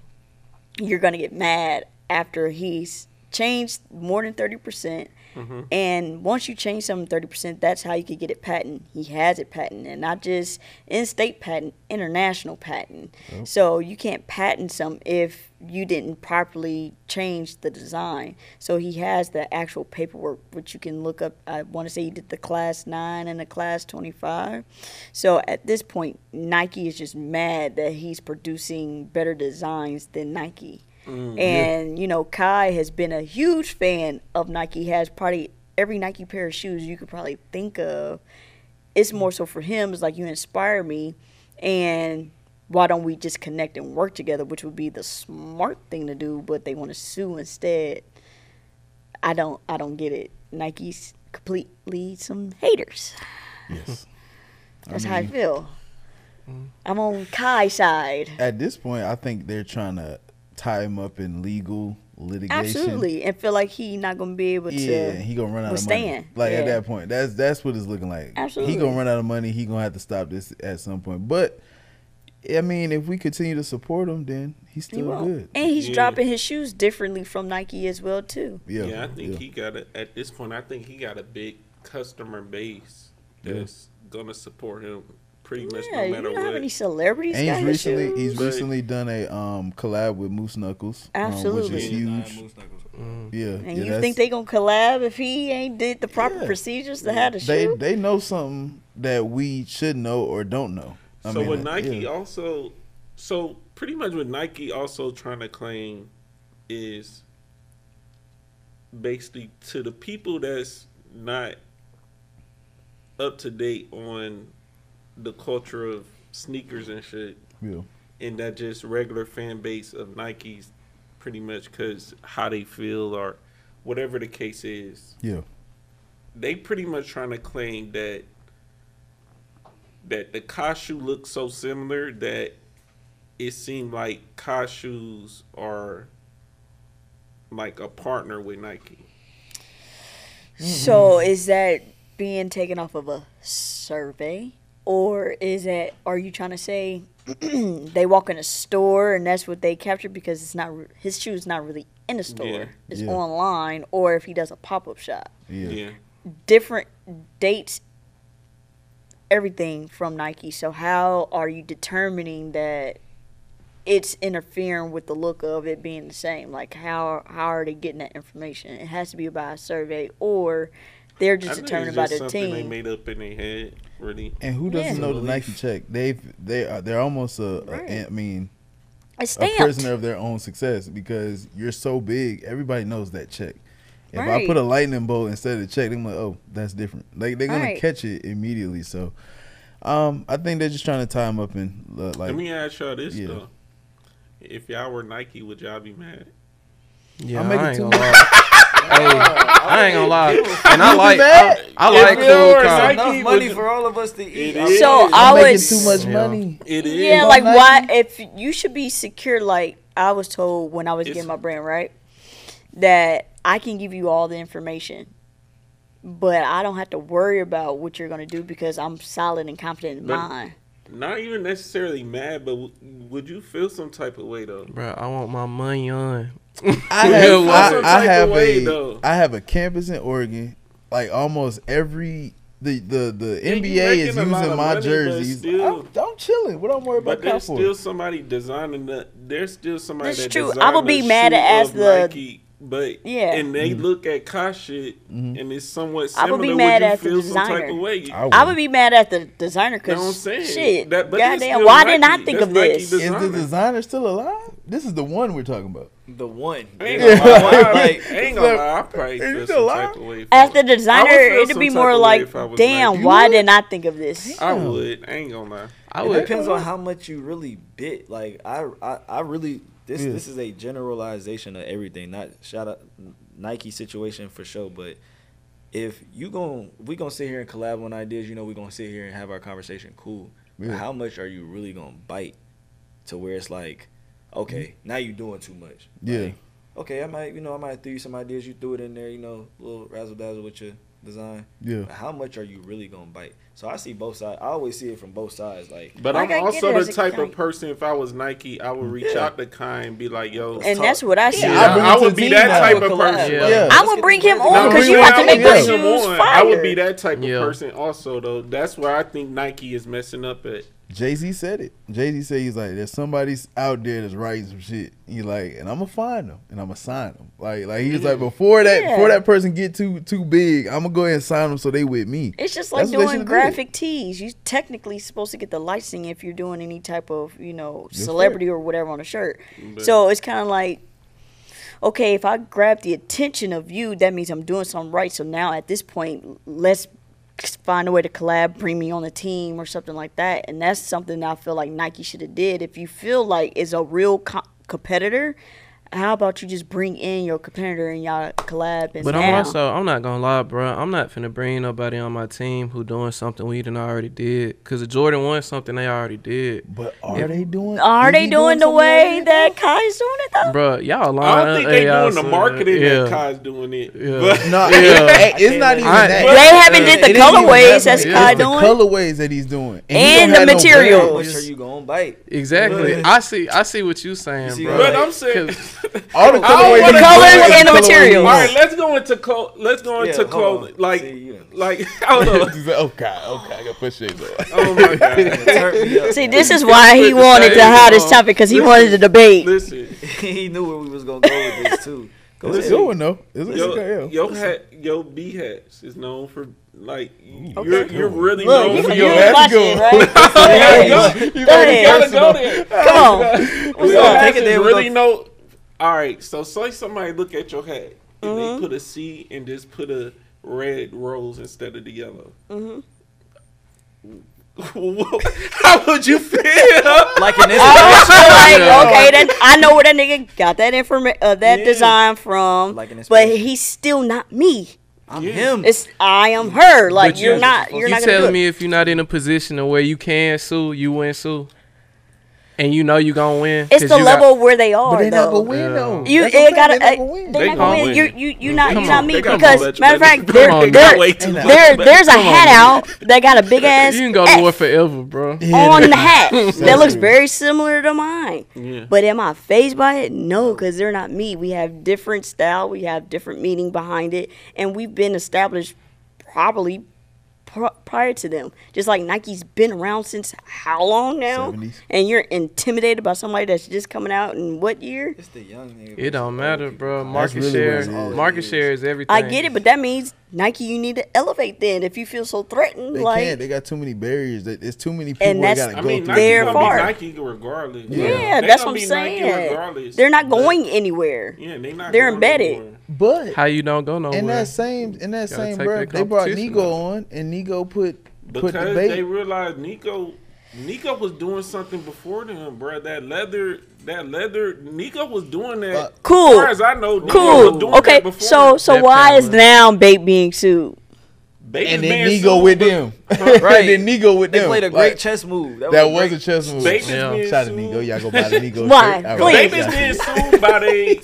you're going to get mad after he's changed more than 30% Mm-hmm. And once you change something 30%, that's how you could get it patent. He has it patent, and not just in state patent, international patent. Oh. So you can't patent some if you didn't properly change the design. So he has the actual paperwork, which you can look up. I want to say he did the class 9 and the class 25. So at this point, Nike is just mad that he's producing better designs than Nike. Mm, and you know, Kai has been a huge fan of Nike. Has probably every Nike pair of shoes you could probably think of. It's mm. more so for him. It's like you inspire me, and why don't we just connect and work together, which would be the smart thing to do. But they want to sue instead. I don't. I don't get it. Nike's completely some haters. Yes. That's I how I mean- feel. Mm. I'm on Kai's side. At this point, I think they're trying to tie him up in legal litigation. Absolutely, and feel like he not gonna be able to. Yeah, he gonna run out withstand. of money. Like at that point, that's that's what it's looking like. Absolutely. he gonna run out of money. He gonna have to stop this at some point. But I mean, if we continue to support him, then he's still won't. good. And he's Yeah. dropping his shoes differently from Nike as well too. Yeah, Yeah, I think yeah. he got a at this point. I think he got a big customer base Yeah. that's gonna support him pretty much Yeah, no you matter know how what. many celebrities And got he's his recently shoes? he's But- recently done a um collab with Moose Knuckles, um, which is huge. Yeah, and yeah, you think they gonna collab if he ain't did the proper Yeah. procedures to have the they shoe? they know something that we should know or don't know. I so mean, with uh, Nike yeah. also, so pretty much what Nike also trying to claim is basically to the people that's not up to date on the culture of sneakers and shit, yeah, and that just regular fan base of Nikes, pretty much because how they feel or whatever the case is. Yeah, they pretty much trying to claim that that the Ka shoe looks so similar that it seemed like Ka shoes are like a partner with Nike. So is that being taken off of a survey, or is it? Are you trying to say they walk in a store and that's what they capture because it's not re- his shoe's not really in the store, Yeah. it's Yeah. online, or if he does a pop up shop. yeah, Yeah. different dates everything from Nike. So how are you determining that it's interfering with the look of it being the same? Like how how are they getting that information? It has to be by a survey or they're I just think determined it's by their something they team. made up in their head, really. And who doesn't Yeah. know the Nike check? They've they are they're almost a, a Right. I mean It's a stamped. prisoner of their own success because you're so big. Everybody knows that check. If I put a lightning bolt instead of the check, they're like, oh, that's different. Like they're gonna Right. catch it immediately. So, um, I think they're just trying to tie them up and uh, like Let me ask y'all this yeah. though: If y'all were Nike, would y'all be mad? Yeah, I'm making ain't too gonna lie. hey, I ain't gonna lie. And I like, I. I like you cool were Kai. Nike, Enough money for all of us to eat. It So. I I'm making too much money. It is. Yeah, like Nike? why if you should be secure like I was told when I was It's- getting my brand right that I can give you all the information but I don't have to worry about what you're going to do because I'm solid and confident in But- mine. Not even necessarily mad, but w- would you feel some type of way though? Bro, I want my money on. I have, what's some I, I have of way, a though? I have a campus in Oregon. Like almost every the the the Yeah, NBA is making a lot using my money, but jerseys. still- I'm, I'm chilling. What I'm worried about Cal there's for? still somebody designing the. There's still somebody That's that true. I would be mad at as the- Nike, but Yeah. and they Mm-hmm. look at Ka shit and it's somewhat I similar. would be mad you at the feel some type designer. of way? I I would be mad at the designer You know what I'm because saying? shit, That- but goddamn, still why didn't I think That's of Nike this? design. Is the designer. designer still alive? This is the one we're talking about. The one. Ain't gonna lie. one, like, I ain't gonna lie. I probably feel some alive? type of way. As the designer, I would feel it'd be more like, if I was damn, Nike. why would? didn't I think of this? I would. I ain't gonna lie. I It would. depends on how much you really bit. Like I, I, I really this Yeah. this is a generalization of everything. Not shout out Nike situation for sure, but if you gon' we gonna sit here and collab on ideas, you know, we gonna sit here and have our conversation. Cool. Yeah. how much are you really gonna bite to where it's like, okay, now you're doing too much. Yeah. Like, okay, I might, you know, I might throw you some ideas. You threw it in there, you know, a little razzle dazzle with your design. Yeah. But how much are you really gonna bite? So I see both sides. I always see it from both sides. Like But Like, I I'm also the type client. of person. If I was Nike, I would reach Yeah. out to Kai and be like, "Yo, And talk- that's what I see. Yeah, I, I I would be that type of person. Yeah. Yeah. I would bring him on because you have to make yeah. the shoes fire. I would be that type of person also, though. That's where I think Nike is messing up at. Jay Z said it. Jay Z said he's like, there's somebody out there that's writing some shit. He like, and I'm gonna find them and I'm gonna sign them. Like, like he was like, before that, Yeah. before that person get too too big, I'm gonna go ahead and sign them so they with me. It's just like That's what they doing should've graphic tees. You technically supposed to get the licensing if you're doing any type of you know That's celebrity or whatever on a shirt. But- So it's kind of like, okay, if I grab the attention of you, that means I'm doing something right. So now at this point, let's find a way to collab, bring me on the team or something like that. And that's something I feel like Nike should have did. If you feel like it's a real co- competitor. How about you just bring in your competitor and y'all collab? And But now, I'm also I'm not gonna lie, bro. I'm not finna bring nobody on my team who doing something we didn't already did. Cause the Jordan won something they already did. But are If- they doing? are they he doing the way already? that Kai's doing it though? Bro, y'all lying. I don't think they Hey, y'all doing the marketing yeah. that Kai's doing it. Yeah. But No, Yeah. hey, it's not even I- that. They haven't did the It ain't even colorways that that's much. Kai It's the doing. colorways that he's doing, he And the have no material. how brand. much are you gonna bite? Exactly. I see. I see what you're saying, You see bro. but I'm saying, All the I colorways, The colors and the materials. all wants. right, let's go into clo- Let's go into hold clothing. Like, See, you- like, hold on. He's like, okay, okay, I oh, oh, got put shades on. Oh my god. Turn me up. See, this is why he wanted to have this topic because he wanted to debate. Listen, he knew where we was gonna go with this too. Go It's a ahead. good one though. It's a yo, good yo hat, yo B hats is known for like you're Okay. you're really Look, known you, for you yo, your. that's watch good. it, right? Yeah, Go you ahead. gotta go there. Come on. Yo Take hats it is there, really go- know. All right, so say somebody look at your hat and Mm-hmm. they put a C and just put a red rose instead of the yellow. Mm-hmm. How would you feel? Like an I inspiration. like, okay, then I know where that nigga got that informa- uh, that Yeah. design from, Like an but he's still not me. I'm Yeah. him. It's I am her. Like But you're you- not. You're you not gonna do telling it. me if you're not in a position of where you can sue, you win sue, and you know you gonna win. It's the you got- level where they are. But they not though. gonna win Yeah. though. You That's it what I'm gotta. saying, they not uh, gonna win. They're They not gonna gonna win. You win. you you not you not on, me they got because much matter of better. fact there Come on, there Way too much there better. there's a hat out that got a big ass You can go F to war forever, bro. Yeah, on the hat that looks very similar to mine. Yeah. But am I phased by it? No, because they're not me. We have different style. We have different meaning behind it, and we've been established probably pr- prior to them. Just like Nike's been around since how long now? 70s. And you're intimidated by somebody that's just coming out in what year? It's the young nigga. It don't matter, bro. Market really share, what it is. market share is everything. I get it, but that means Nike, you need to elevate. Then, if you feel so threatened, They like can't. They got too many barriers. That it's too many people And that that's- gotta I go mean, through. Nike They're gonna be Nike regardless. yeah, They that's what I'm be Nike saying. regardless. They're not going anywhere. Yeah, they not. They're going embedded. anywhere. But How you don't go nowhere. in that same in that same take breath, they brought competition Nigo on, and Nigo put put Because the they realized Nigo, Nigo was doing something before them, bro. That leather, that leather, Nigo was doing that. Uh, Cool. As far as I know, Nigo was Cool. doing Okay, that before. so so That why is now Bape being sued? They and then being Nigo with them. Right. and then Nigo with They them. They played a great Like, chess move. That a was great- a chess move. Baby's Yeah. Shout out to sued. Nigo. Y'all go buy the Nigo Why? shirt. All Please. They been being sued by they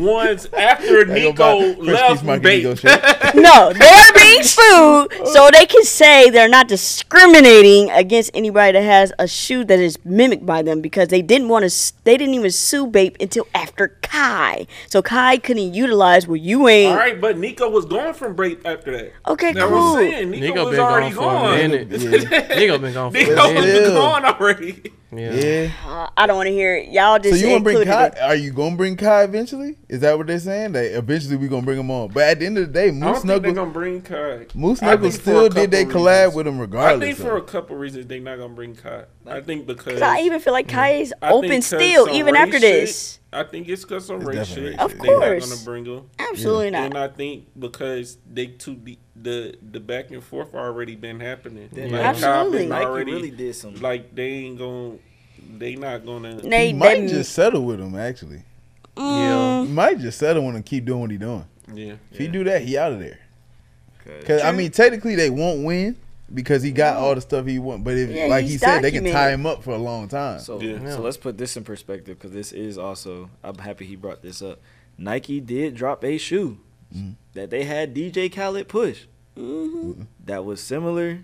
ones after Nigo left Bape. No, they're being sued so they can say they're not discriminating against anybody that has a shoe that is mimicked by them because they didn't want to. They didn't even sue Bape until after Kai, so Kai couldn't utilize what you ain't. All right, but Nigo was gone from Bape after that. Okay, That's cool. I'm saying. Nigo, Nigo was been already gone for a gone. minute. Nigga been gone for Nigo was minute. still. gone already. Yeah. Yeah. Uh, I don't want to hear it. Y'all just. So you want to bring Kai? it. Are you gonna bring Kai eventually? Is that what they're saying? That eventually we gonna bring him on. But at the end of the day, I don't Moose think they're Knuckles, gonna bring Kai. Moose I Knuckles think for a still did they collab reasons. with him regardless. I think for a couple reasons they're not gonna bring Kai. I think because 'Cause I even feel like Kai is I think open 'cause still, even race after shit, this. I think it's because some It's race definitely shit. race Of shit. They're not course. gonna bring him. Absolutely And not. And I think because they too the the, the back and forth already been happening. Yeah. Like, Absolutely. Nike already really did some. like they ain't gonna they not gonna They, he might they, just settle with him. Actually, mm, he might just settle with him and keep doing what he doing. yeah. If he do that, he out of there. Cause Cause I mean, technically they won't win because he got all the stuff he want. But if, Yeah, like he he's said, they can tie him up for a long time. So, Yeah. so let's put this in perspective because this is also. I'm happy he brought this up. Nike did drop a shoe Mhm. that they had DJ Khaled push. Mm-hmm. that was similar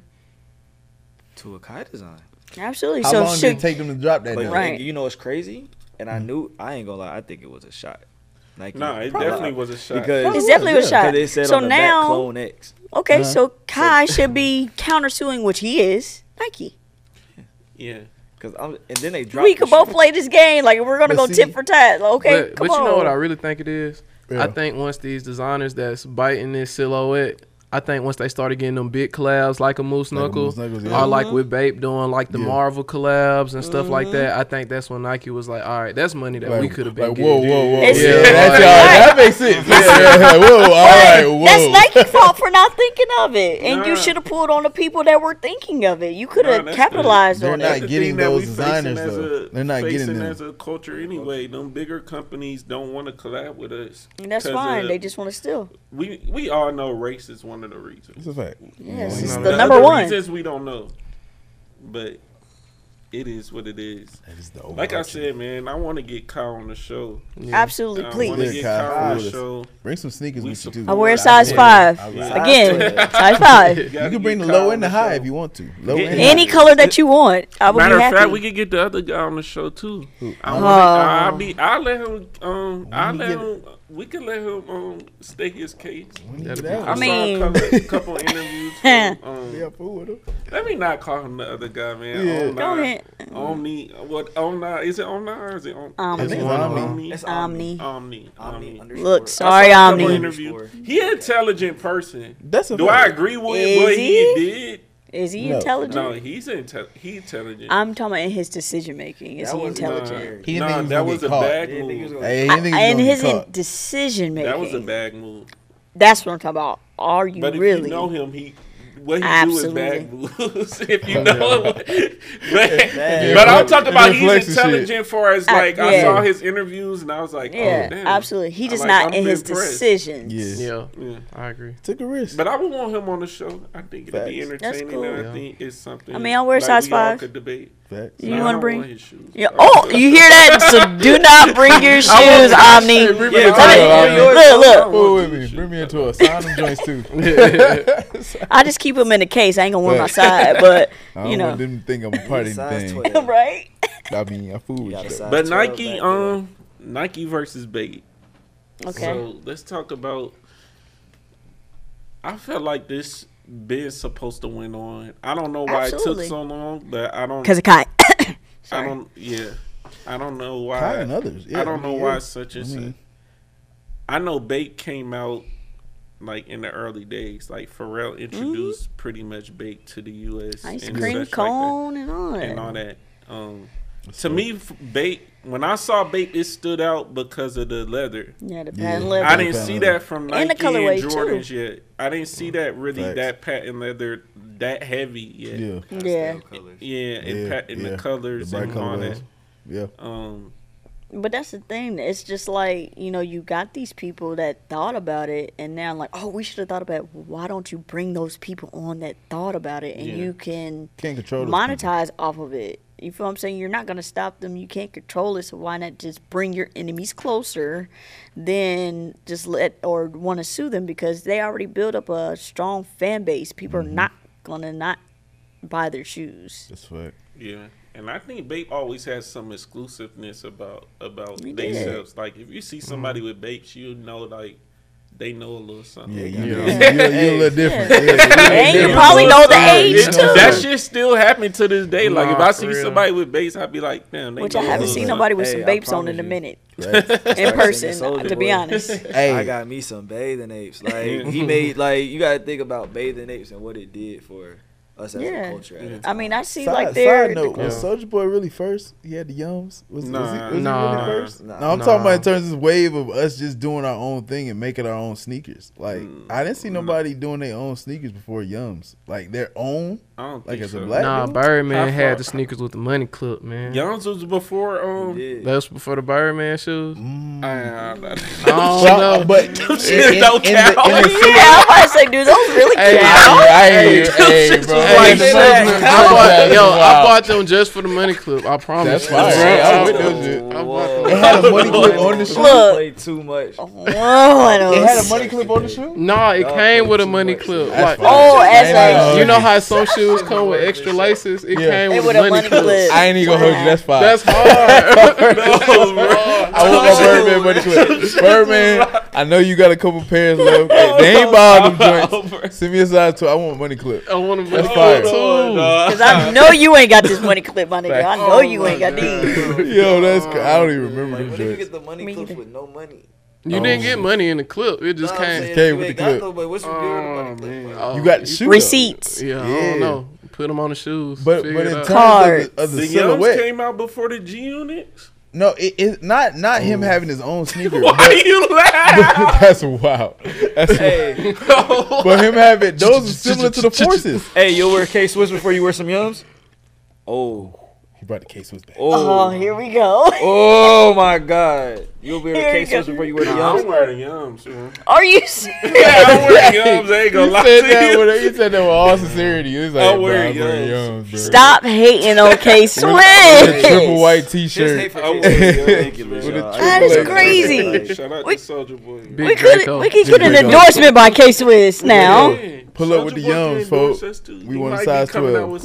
to a Kai design. Absolutely. How so long should, did it take them to drop that? But though? Right. you know it's crazy? And. I knew I ain't gonna lie. I think it was a shot. Nike. No, it Probably. definitely was a shot. because It's definitely a Yeah. shot. Because it said So on the now- back Clone X. okay, Uh-huh. so Kai should be countersuing, which he is Nike. yeah. Cause I'm, and then they dropped. We the could both play this game. Like we're gonna But go see- tip for tat. Okay, but, come but on. you know what I really think it is? Yeah. I think once these designers that's biting this silhouette, I think once they started getting them big collabs like a Moose Like a Knuckle, Moose Knuckles, yeah. or like with Bape doing like the Yeah. Marvel collabs and stuff like Mhm. that, I think that's when Nike was like, all right, that's money that Like- we could have been like, whoa, getting. whoa, whoa. It's- yeah, Yeah, that's like- all, that makes sense. Yeah, whoa, all right, whoa. That's Nike's fault for not thinking of it, and you should have pulled on the people that were thinking of it. You could Nah, have that's capitalized They're on not it. the getting those designers, though. a- They're not getting facing them. as a culture anyway. Them bigger companies don't want to collab with us. And that's 'Cause, fine. they just want to steal. We we all know race is one of the reasons. It's a fact. Yes, we it's know the number one. reasons we don't know, but it is what it is. That is the Like I said, man, I want to get Kyle on the show. Yeah. Absolutely, I please. Yeah, get Kyle, Kyle on the show. Bring some sneakers We with you too. support- I wear I size five. I would. Again, size five. You You can bring the Kyle low and the the high show. if you want to. Low Yeah. and Any high. color that you want, I would Matter be of fact, we could get the other guy on the show too. Who? I want Oh. I'll be. I let him. Um. I When you let him. We can let him. Um. State his case. That'd be I, I mean- saw a couple, couple interviews. From, um, yeah, fool with him. Let me not call him the other guy, man. Yeah. Omni, Go ahead. Omni. What? Omni? Is it Omni or is it Om- Omni. I think one it's of Omni. Omni? It's Omni. Omni. Omni Omni. underscore. Look, sorry, saw a couple Omni. interviews. He an intelligent person. That's a Do. I agree with Is what he, he? did? Is he No. intelligent? No, he's inte- he intelligent. I'm talking about in his decision making. Is That he was- intelligent? He didn't nah, think he was that gonna was get a caught. bad didn't think he was move. gonna- Hey, I, didn't think he was and gonna his get in caught. decision making. That was a bad move. That's what I'm talking about. Are you But if really? you know him, he what he Absolutely. do is bad moves. if you know him, but, Bad. but I'm talking about he's flexing shit. intelligent. For as Uh, like I yeah. saw his interviews and I was like, yeah, oh, damn. absolutely. He I just like- not I'm in his impressed. decisions. Yeah. Yeah, Yeah. I agree. Took a risk. But I would want him on the show. I think it'd be Facts. That's entertaining, and cool. I think it's something. I mean, I'll wear like size we all five. Could debate. Facts. You wanna bring- want his shoes. Yeah. Oh, you hear that? So do not bring your shoes, Omni. Hey, bring me Yeah, into right. it, Yeah, Omni. yours, Look, look. Fool with me. Bring me into it. Sign them joints too. I just keep them in the case. I ain't gonna wear my side, but I don't you know, want them to think I'm a part of Size anything. 12. right? I mean, I fool You with you. But Nike, back um, Nike versus Bape. Okay. So let's talk about. I felt like this bid supposed to win on. I don't know why Absolutely. it took so long, but I don't. Because of Kai. I don't. Yeah, I don't know why. Kai and others. Yeah, I don't know mean, why yeah. such I a. mean- I know Bape came out like in the early days. Like Pharrell introduced pretty much Bape to the U.S. Ice and cream such like cone and all and all that. that. Um, to me, f- Bape when I saw Bape, it stood out because of the leather. Yeah, the Yeah. patent leather. I didn't see leather. that from And Nike the colorway, and too. Jordans yet. I didn't see that really Facts. that patent leather that heavy yet. Yeah. Yeah. Colors. Yeah, and, Yeah, pat- and yeah. the colors The bright and all colors. that. Yeah. Um, But that's the thing. It's just like, you know, you got these people that thought about it, and now I'm like, oh, we should have thought about it. Why don't you bring those people on that thought about it, and Yeah. you can Can't control those people. monetize off of it? You feel what I'm saying? You're not gonna stop them. You can't control it. So why not just bring your enemies closer, than just let or want to sue them because they already built up a strong fan base. People Mm-hmm. are not gonna not buy their shoes. That's fact. yeah, and I think Bape always has some exclusiveness about about He did. themselves. Like if you see somebody with Bapes, you know like they know a little something. Yeah, Yeah. you, you, you're, you're a little different. Yeah. Yeah, And you different. probably know the age, you It- know. too. that shit still happen to this day. Like if I see real. somebody with Bapes, I'd be like, damn. They Which know I a haven't seen nobody with Hey, some I babes on promise in a minute. Right. In person, Soulja to be honest. Hey, I got me some bathing apes. Like he made like you gotta think about bathing apes and what it did for us as Yeah. a culture. At Yeah. I mean, I see side, like they're side note, was Soulja Boy really first? He had the yums. Was, was he, was Nah. he really first? Nah. No, I'm Nah. talking about in terms of this wave of us just doing our own thing and making our own sneakers. Like Mm. I didn't see nobody doing their own sneakers before Yums. Like their own. I don't Like think as a so. black- Nah, dude? Birdman How had the sneakers with the money clip, man. Young's was before. Um, did. That was before the Birdman shoes. Mm. I, I, I don't know. but in, in, shits don't in the, in count. the yeah, I'm about to say, dude, those really Hey, count. I hear you. Them Hey, bro. Was like I bought, yo, I Wow. bought them just for the money clip. I promise. That's fire. Bro, Hey, I I- with those shit. I bought Whoa. It had a money clip on the shoe. Look. Played too much. One of It had a money clip on the shoe. Nah, it came with a money much. clip. That's Like, fine. Oh, as a- you know how some shoes come with extra laces? It Yeah. came It with, with a money, money clip. clip. I ain't even gonna hold you. That's fine. That's hard. I want my Birdman money clip. Birdman, I know you got a couple pairs left. Hey, they ain't buying them joints. Send me a size two. I want money clip. I want a money That's clip too. Cause I know you ain't got this money clip, my nigga. I know you ain't got oh, these. Yo, that's. Cr- I don't even remember Like, them when did you get the money Me clips either. with no money? You didn't oh, get money in the clip. It just Nah, I'm came. saying Came with the clip. no, but what's the the Oh, money clip? man. Oh, You got the shoe. Receipts. Yeah, I don't know. Put them on the shoes. But Figure but in terms of Cards. the, of the The silhouette, came out before the G units. no, it, it's not not him oh. having his own sneaker. Why but- you laugh? that's wild. That's Hey, but him having those are similar to the forces. hey, you'll wear K Swiss before you wear some Yums? Oh, He brought the case was back. Oh, oh, here we go. oh my God! You'll wear the case K we Swiss before you wear the Nah, I'm wearing the Yums. man. Are you serious? I'm wearing Yums. I ain't gonna You lie said to that you. with you said that with all sincerity. It's like, I bro, wear I'm wearing Yums. Yums, bro. Stop hating on K With triple white T-shirt. hate for I K wear Swiss is Yums, ridiculous, man. y'all. That is crazy. Shout out We- to Soulja Boy. We could we could get an endorsement by K Swiss now. Pull up with the Soulja Boy Yums, folks. endorse us, too. We want a might be size coming 12. out with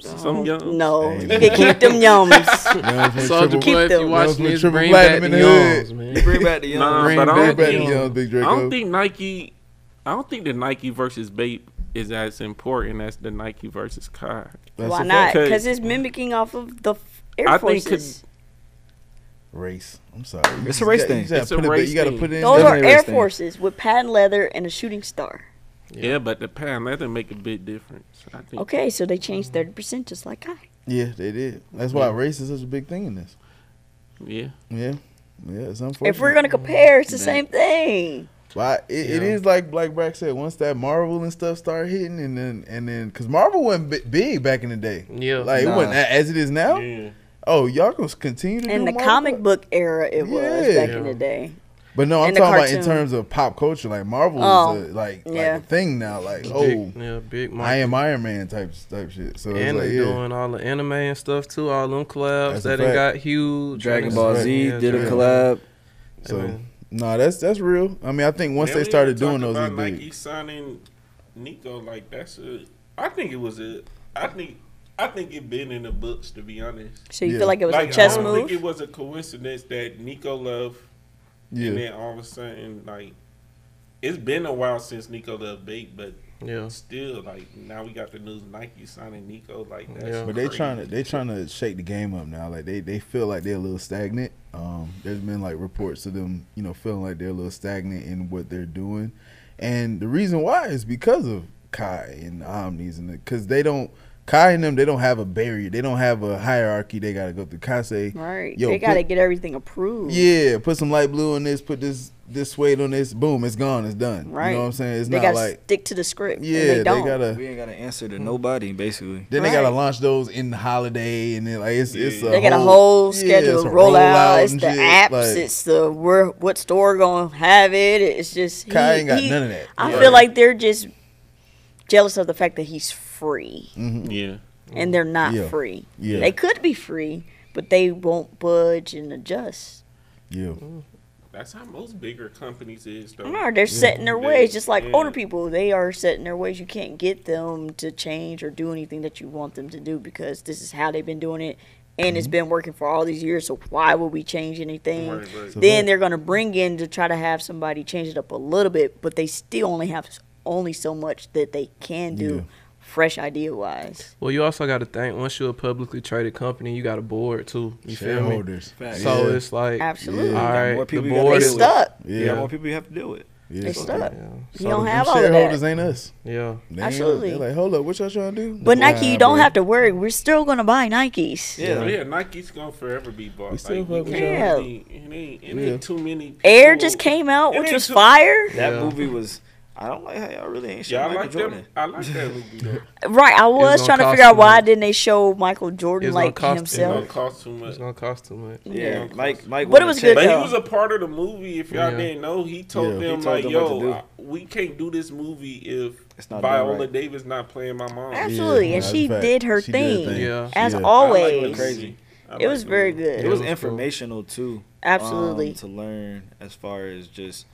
some oh, Yums. No, Hey, you man. can keep them yums. Yums with Soldier Keep Boy, if them. you watching Yums this, bring back the in. Yums, man. Bring back the Yums. Nah, Bring but I don't the think Yums, Big I don't think Nike. I don't think the Nike versus Bape is as important as the Nike versus Kai. That's Why not? Because it's mimicking off of the Air I think Forces. Race. I'm sorry. It's a race got- thing. You, just a put it- race you gotta put it in. Those are Air race thing. Forces with patent leather and a shooting star. Yeah, but the patent leather make a big difference. I think. Okay, so they changed thirty percent just like I. Yeah, they did. That's why race is such a big thing in this. Yeah. Yeah. Yeah, it's unfortunate. If we're gonna compare, it's the Yeah. same thing. But it, it Yeah. is like Black Brack said. Once that Marvel and stuff start hitting, and then and then because Marvel wasn't bi- big back in the day. Yeah. Like it wasn't as it is now. Yeah. Oh, y'all gonna continue to In do the Marvel? comic book era, it was Yeah. back in the day. But no, I'm and the talking about in terms of pop culture. Like Marvel Oh, is a, like yeah. like a thing now. Like oh, Big, yeah, big market. I am Iron Man type type shit. So it's And like they yeah. doing all the anime and stuff too. All them collabs That's that done got huge. Dragon Ball. Z Yeah, did a Dragon- collab. So man. no, that's that's real. I mean, I think once Now they started talk doing those, about it's Nike big. signing Nigo like that's a. I think it was a. I think. I think it been in the books to be honest. So you Yeah. feel like it was like a chess I don't move? think it was a coincidence that Nigo Love and then all of a sudden like it's been a while since Nigo Love Bape, but Yeah. still like now we got the news Nike signing Nigo like that's Yeah. but they crazy. trying to they trying to shake the game up now. Like they they feel like they're a little stagnant. Um, there's been like reports of them, you know, feeling like they're a little stagnant in what they're doing, and the reason why is because of Kai and Omnis and because they don't. Kai and them, they don't have a barrier. They don't have a hierarchy they got to go through. Kai say, Right. Yo, they got to put- get everything approved. Yeah, put some light blue on this, put this this suede on this, boom, it's gone, it's done. Right. You know what I'm saying? It's they not got to like stick to the script. yeah, they they, don't. gotta We ain't got to answer to nobody, basically. then they gotta launch those in the holiday and then like it's it's a They got a whole, whole yeah, schedule it's a of rollout. rollout It's the shit, apps. like- it's the where what store gonna have it. It's just Kai he- ain't got he- none of that. I Yeah. feel like they're just jealous of the fact that he's free, Mhm. Yeah. and they're not Yeah. free. Yeah. They could be free, but they won't budge and adjust. Yeah. That's how most bigger companies is though. No, they're setting their ways, just like yeah. older people. They are setting their ways. You can't get them to change or do anything that you want them to do because this is how they've been doing it, and Mm-hmm. it's been working for all these years. So why would we change anything? Right, right. So then that- they're gonna bring in to try to have somebody change it up a little bit, but they still only have only so much that they can do, Yeah. Fresh idea wise. Well, you also got to think once you're a publicly traded company, you got a board too. You feel me? Shareholders. Facts. So Yeah. it's like, Absolutely, Yeah. all Got right, more the people you gotta board they deal is stuck. Yeah. You got more people you have to deal with. Yeah. They stuck. Yeah. You So don't have them all of shareholders that. ain't us. Yeah. they absolutely. They're like, hold up, what y'all trying to do? But Nah, Nike, you don't bro. have to worry. We're still gonna buy Nikes. Yeah. Oh, yeah, Nike's gonna forever be bought. We still like, fuck you with can't y'all. really- it ain't, Yeah. too many. People. Air just came out, It which was too- fire. That Yeah. movie was I don't like how y'all really ain't show Yeah, I Michael like Jordan. them. I like that movie though. Right, I was gonna trying to figure out why much. didn't they show Michael Jordan It's gonna like cost too It don't himself. cost too much. It's gonna cost too much. Yeah, Yeah. Mike. Mike. But it was good But he was a part of the movie. If y'all Yeah. didn't know, he told Yeah. them He told like, them what to "Yo. I- we can't do this movie if It's not done Viola right. Davis not playing my mom." Absolutely, Yeah, and she fact. did her She thing, thing. Yeah. as Yeah. I like always. Crazy. I It was very good. It was informational too. Absolutely. um, to learn as far as just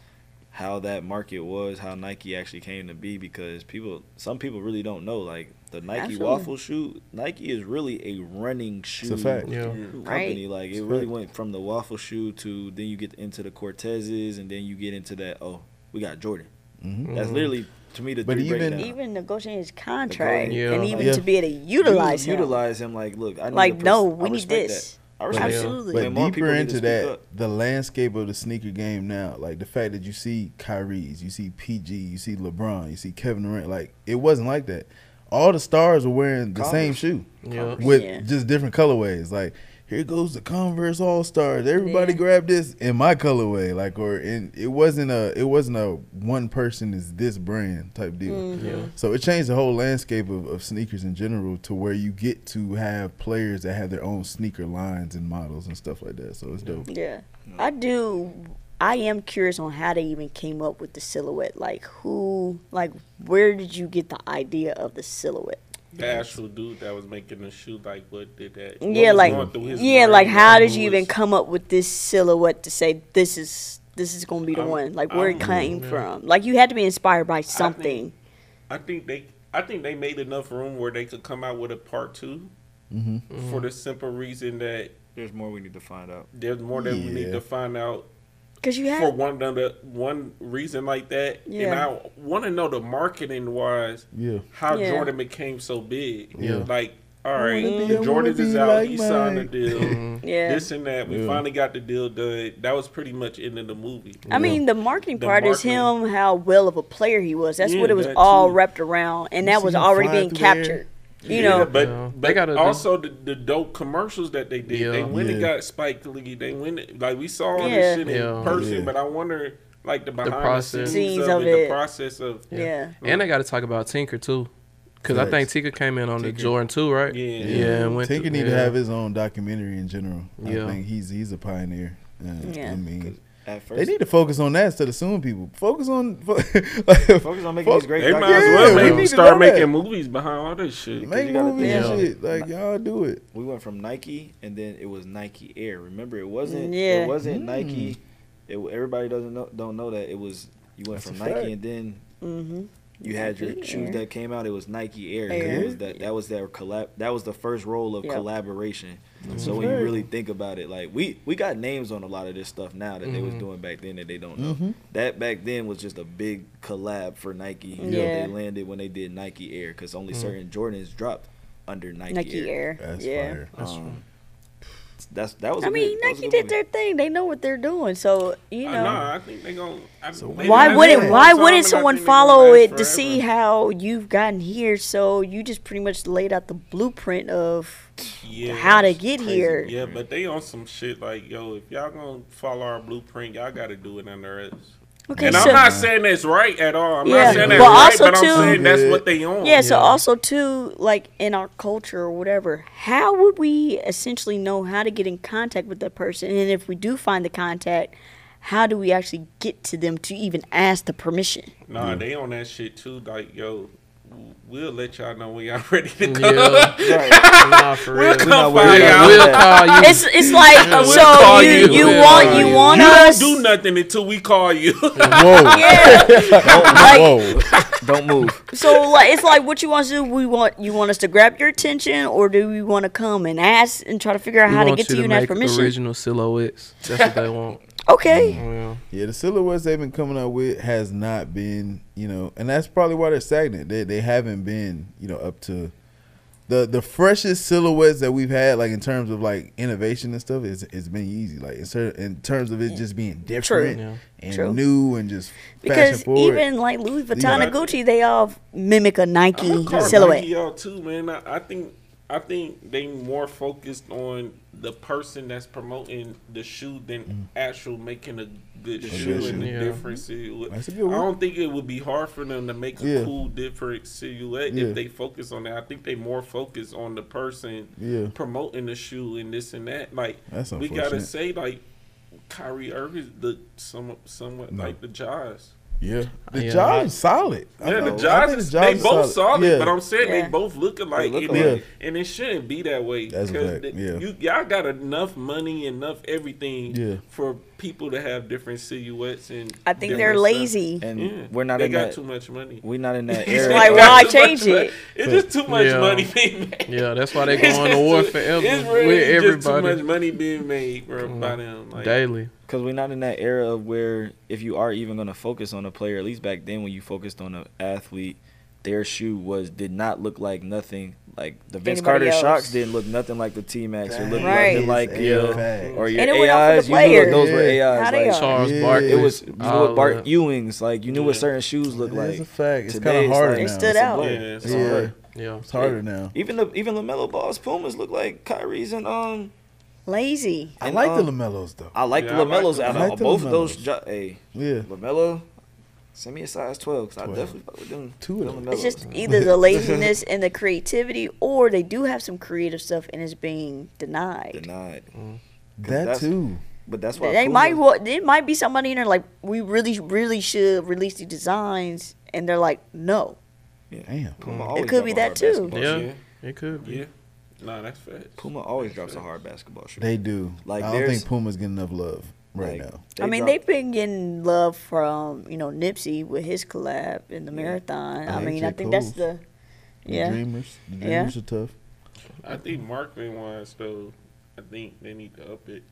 how that market was, how Nike actually came to be, because people, some people really don't know. Like the Nike Absolutely. waffle shoe, Nike is really a running shoe a fact. Yeah. company. Right. Like it It's really fact. went from the waffle shoe to then you get into the Cortezes, and then you get into that. Oh, we got Jordan. Mhm. That's Mhm. literally to me the But three even- breakdown. Even negotiating his contract, Yeah. and even Yeah. to be able to utilize You him. utilize him like, look, I need Like, to no, pers- I we need respect this. That. I respect Absolutely. that. But And more deeper people need to into that, up. the landscape of the sneaker game now, like the fact that you see Kyrie's, you see PG, you see LeBron, you see Kevin Durant, like it wasn't like that. All the stars were wearing the same shoe Yeah. with Yeah. just different colorways. Like here goes the Converse All Stars. Everybody Yeah. grab this in my colorway. Like or in it wasn't a it wasn't a one person is this brand type deal. Mhm. Yeah. So it changed the whole landscape of, of sneakers in general to where you get to have players that have their own sneaker lines and models and stuff like that. So it's dope. Yeah, I do. I am curious on how they even came up with the silhouette. Like who, like where did you get the idea of the silhouette? The actual dude that was making the shoe, like, what did that? what yeah, like going his yeah, brain, like how did you even come up with this silhouette to say this is this is gonna be the I'm- one? Like where it I'm- came yeah. from? Like you had to be inspired by something. I think they, I think they made enough room where they could come out with a part 2 Mm-hmm. Mm-hmm. for the simple reason that There's more we need to find out. there's more that we need to find out Cause you have for one other one reason like that. And I want to know the marketing wise Yeah. how Yeah. Jordan became so big. Yeah. Like, all right, wanna be- Jordan is out. like he signed a Mike. deal. Mhm. yeah. This and that. We Yeah. finally got the deal done. That was pretty much into the movie. I mean, the marketing The part is him how well of a player he was. That's Yeah, what it was all too. wrapped around, and You that was already being through the air. captured. You Yeah, know, but, Yeah. but They gotta do- also the, the dope commercials that they did. They Yeah. went and Yeah. got Spike Lee. They went like we saw all Yeah. this shit in person, Yeah. but I wonder like the behind the, process. scenes, Scenes of, of it, it. the process of yeah. And they got to talk about Tinker too, because I think Facts. Tinker came in on the Jordan too, right? Yeah. Yeah. and went Tinker to- need to have his own documentary in general. Yeah. I think he's he's a pioneer. Uh, Yeah. I mean, At they need to focus on that instead of suing people. Focus on focus on making Fuck- these great. They might as well we make, need start making that. movies behind all this shit. make movies think- and shit. Like y'all do it. we went from Nike and then it was Nike Air. Remember, it wasn't. Yeah. It wasn't Mm. Nike. It, everybody doesn't know don't know that it was. You went That's from Nike fact. and then Mm-hmm. You had your Nike shoes Air. that came out. It was Nike Air. 'cause Air. It was that that was their collab. That was the first role of Yep. collaboration. So when you really think about it, like we we got names on a lot of this stuff now that they was Mhm. doing back then that they don't know. Mhm. That back then was just a big collab for Nike. that Yeah. they landed when they did Nike Air because only Mhm. certain Jordans dropped under Nike, Nike Air. That's yeah. fire. That's Um, that's that was. I a mean, good, that was a Nike did their thing. They know what they're doing. So you Uh, know, I think they gonna. I, So why wouldn't that for a why long wouldn't time, and I someone think they gonna follow last it to see how you've gotten here? So you just pretty much laid out the blueprint of Yeah, how to get crazy. here. Yeah, but they on some shit like, yo, if y'all gonna follow our blueprint, y'all gotta do it under us. Okay, and so I'm not saying that's right at all. I'm Yeah, not saying but that's right, also but I'm too- saying that's what they on. yeah, so also too, like in our culture or whatever, how would we essentially know how to get in contact with that person? And if we do find the contact, how do we actually get to them to even ask the permission? Nah, they on that shit too. Like, yo, we'll let y'all know when y'all ready to go. Yeah. Right. nah, for We'll real. come not find y'all. We'll call you. It's it's like We'll so you you. you We'll want you you. want You us don't do nothing until we call you. Whoa. yeah. like Whoa. Don't move. so like it's like what you want to do. We want you want us to grab your attention, or do we want to come and ask and try to figure out We how to want get to you and make ask permission? original silhouettes. That's what they want. Okay. Oh, yeah. Yeah, the silhouettes they've been coming up with has not been, you know, and that's probably why they're stagnant. They they haven't been, you know, up to the the freshest silhouettes that we've had, like in terms of like innovation and stuff. Is it's been easy, like in, cer- in terms of it just being different Yeah. and True. new and just Because fashion forward. even like Louis Vuitton Yeah. and Gucci, they all mimic a Nike I'ma silhouette. Nike out too, man. I, I think I think they more focused on the person that's promoting the shoe than Mm. actual making a good A shoe good and shoe. a Yeah. different silhouette. That's a good I don't think it would be hard for them to make a Yeah. cool, different silhouette Yeah. if they focus on that. I think they more focus on the person Yeah, promoting the shoe and this and that. Like that's we gotta say, like Kyrie Irving, the somewhat, somewhat No. like the Jaws. Yeah, the Yeah, job is solid. Yeah, the jobs, Jaws, think is, the they Jaws both is solid, Yeah. but I'm saying Yeah. they both look alike, They look and, alike. it, and it shouldn't be that way. That's a 'cause the- yeah. you y'all got enough money, enough everything Yeah. for people to have different silhouettes and. I think they're stuff. lazy. And Yeah, we're not they in got that. too much money. We're not in that It's like, why change it? money. It's just too much Yeah. money being made. Yeah, that's why they It's go on the war too- forever It's really with just too much everybody money being made bro, by mm-hmm. them. Like, daily. Because we're not in that era of where if you are even going to focus on a player, at least back then when you focused on an athlete, their shoe was did not look like nothing. Like the Vince Anybody Carter else. shocks didn't look nothing like the T Max or look Right. nothing like yeah. your is or your And it went AIs. You knew player. those were AIs. Like. Charles Yeah. Barkley. it was you knew what Bart that. Ewings like. You knew what certain shoes looked That's like. a fact. It's kind of harder like- now. It stood it's out. Yeah, It's it's Yeah. hard. Yeah. It's harder now. Even the even Lamelo Ball's Pumas look like Kyrie's and um. Lazy. I and, like the um, Lamelos though. I like Yeah, the I like Lamelos them. out I of like the both of those. Lamelos. Jo- hey, Yeah, Lamelo, send me a size twelve because I 12. definitely fuck with them. Two of them them. It's just either the laziness and the creativity, or they do have some creative stuff and it's being denied. denied. that that's- too. But that's why They Puma- might wa- there might be somebody in there like we really really should release these designs, and they're like no. Damn. Puma It could drop be a that hard too. basketball Yeah. It could be. Yeah. Nah, that's fair. Puma always drops a hard basketball shoe. They do. Like, I don't there's- think Puma's getting enough love right Like, now. I mean, drop- they've been getting love from you know Nipsey with his collab in the marathon. I Yeah, mean, J. I think that's Cole. the The yeah. Dreamers. The Yeah. Dreamers are tough. I think marketing wise though, I think they need to up it.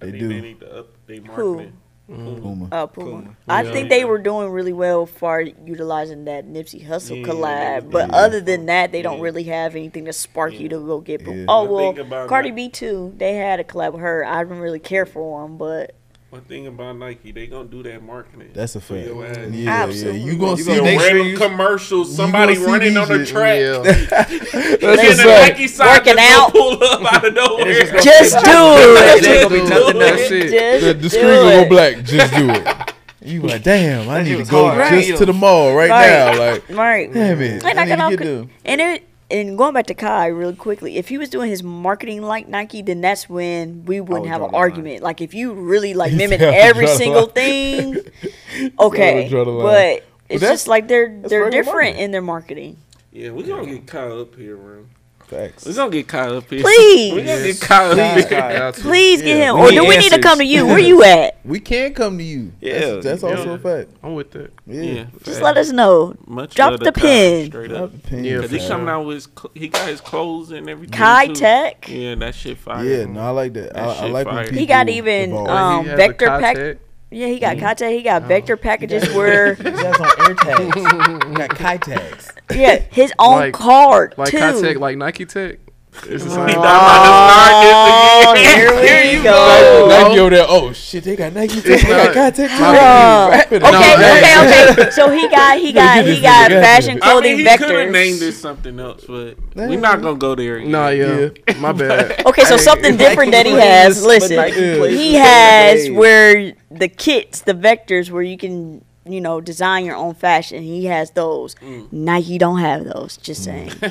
I They think do. they need to up their Who? marketing. Puma. Uh, Puma. Puma. I Yeah. think they were doing really well for utilizing that Nipsey Hussle Yeah, collab, they but was- other than that, they don't Yeah. really have anything to spark you to go get. Puma. Yeah. Oh One well, Cardi Ni- B too. They had a collab with her. I didn't really care for them, but One thing about Nike, they gonna do that marketing. That's a for fact. your ass. Yeah, yeah. Absolutely. You gonna You see gonna them random you- commercials, somebody running on the track. Yeah. That's And a then the. Nike side Working just out. pull up out of nowhere. just just do It it. ain't gonna be nothing That's else. it. Just The, the do screen gonna go black. Just do it. You like, damn, I need to go hard. just Right. to the mall right, Right. now. Like, Right. damn it. And I I need can to all get co- them. And it and going back to Kai really quickly, if he was doing his marketing like Nike, then that's when we wouldn't would have an the line. argument. Like if you really like mimic every single thing, okay. draw the. But it's just like they're they're different in their marketing. Yeah, we gonna get caught up here, bro. Facts. We gonna get caught up here. Please. We're gonna Yes. get caught up Please, here. Kai. Please get him. We Or do we need to come to you? Where you at? We can come to you. Yeah. That's, that's also Yeah. a fact. I'm with that. Yeah. Yeah, Just facts. let us know. Much drop the Kai, pin. Straight Drop up. the pin. Yeah, Cause he facts. coming out with his, cl- he got his clothes and everything. Kai too. Tech. Yeah, that shit fire. Yeah, no, I like that. That I, I shit like when people He got even, evolve. um, he Vector a pack- contact. Yeah, he got. Kata. He got Oh. vector packages where He has on air tags. He got Kai tags. yeah, his own Like- card Like too. Contact, like Nike Tech. It's the We same. done about to start this again. here we Nike, go. Nike over there. Oh shit, they got Nike tags. They got not- Kai too. Bruh. Okay, on that. okay, okay. So he got he got he got fashion here. I mean, he could have vectors. named it something else, but we're not gonna go there. Again. Nah, yeah. My bad. Okay, so something different that he has. Listen, Nike Yeah. plays he has where the kits, the vectors, where you can you know design your own fashion. He has those. Mm. Nike don't have those. Just saying.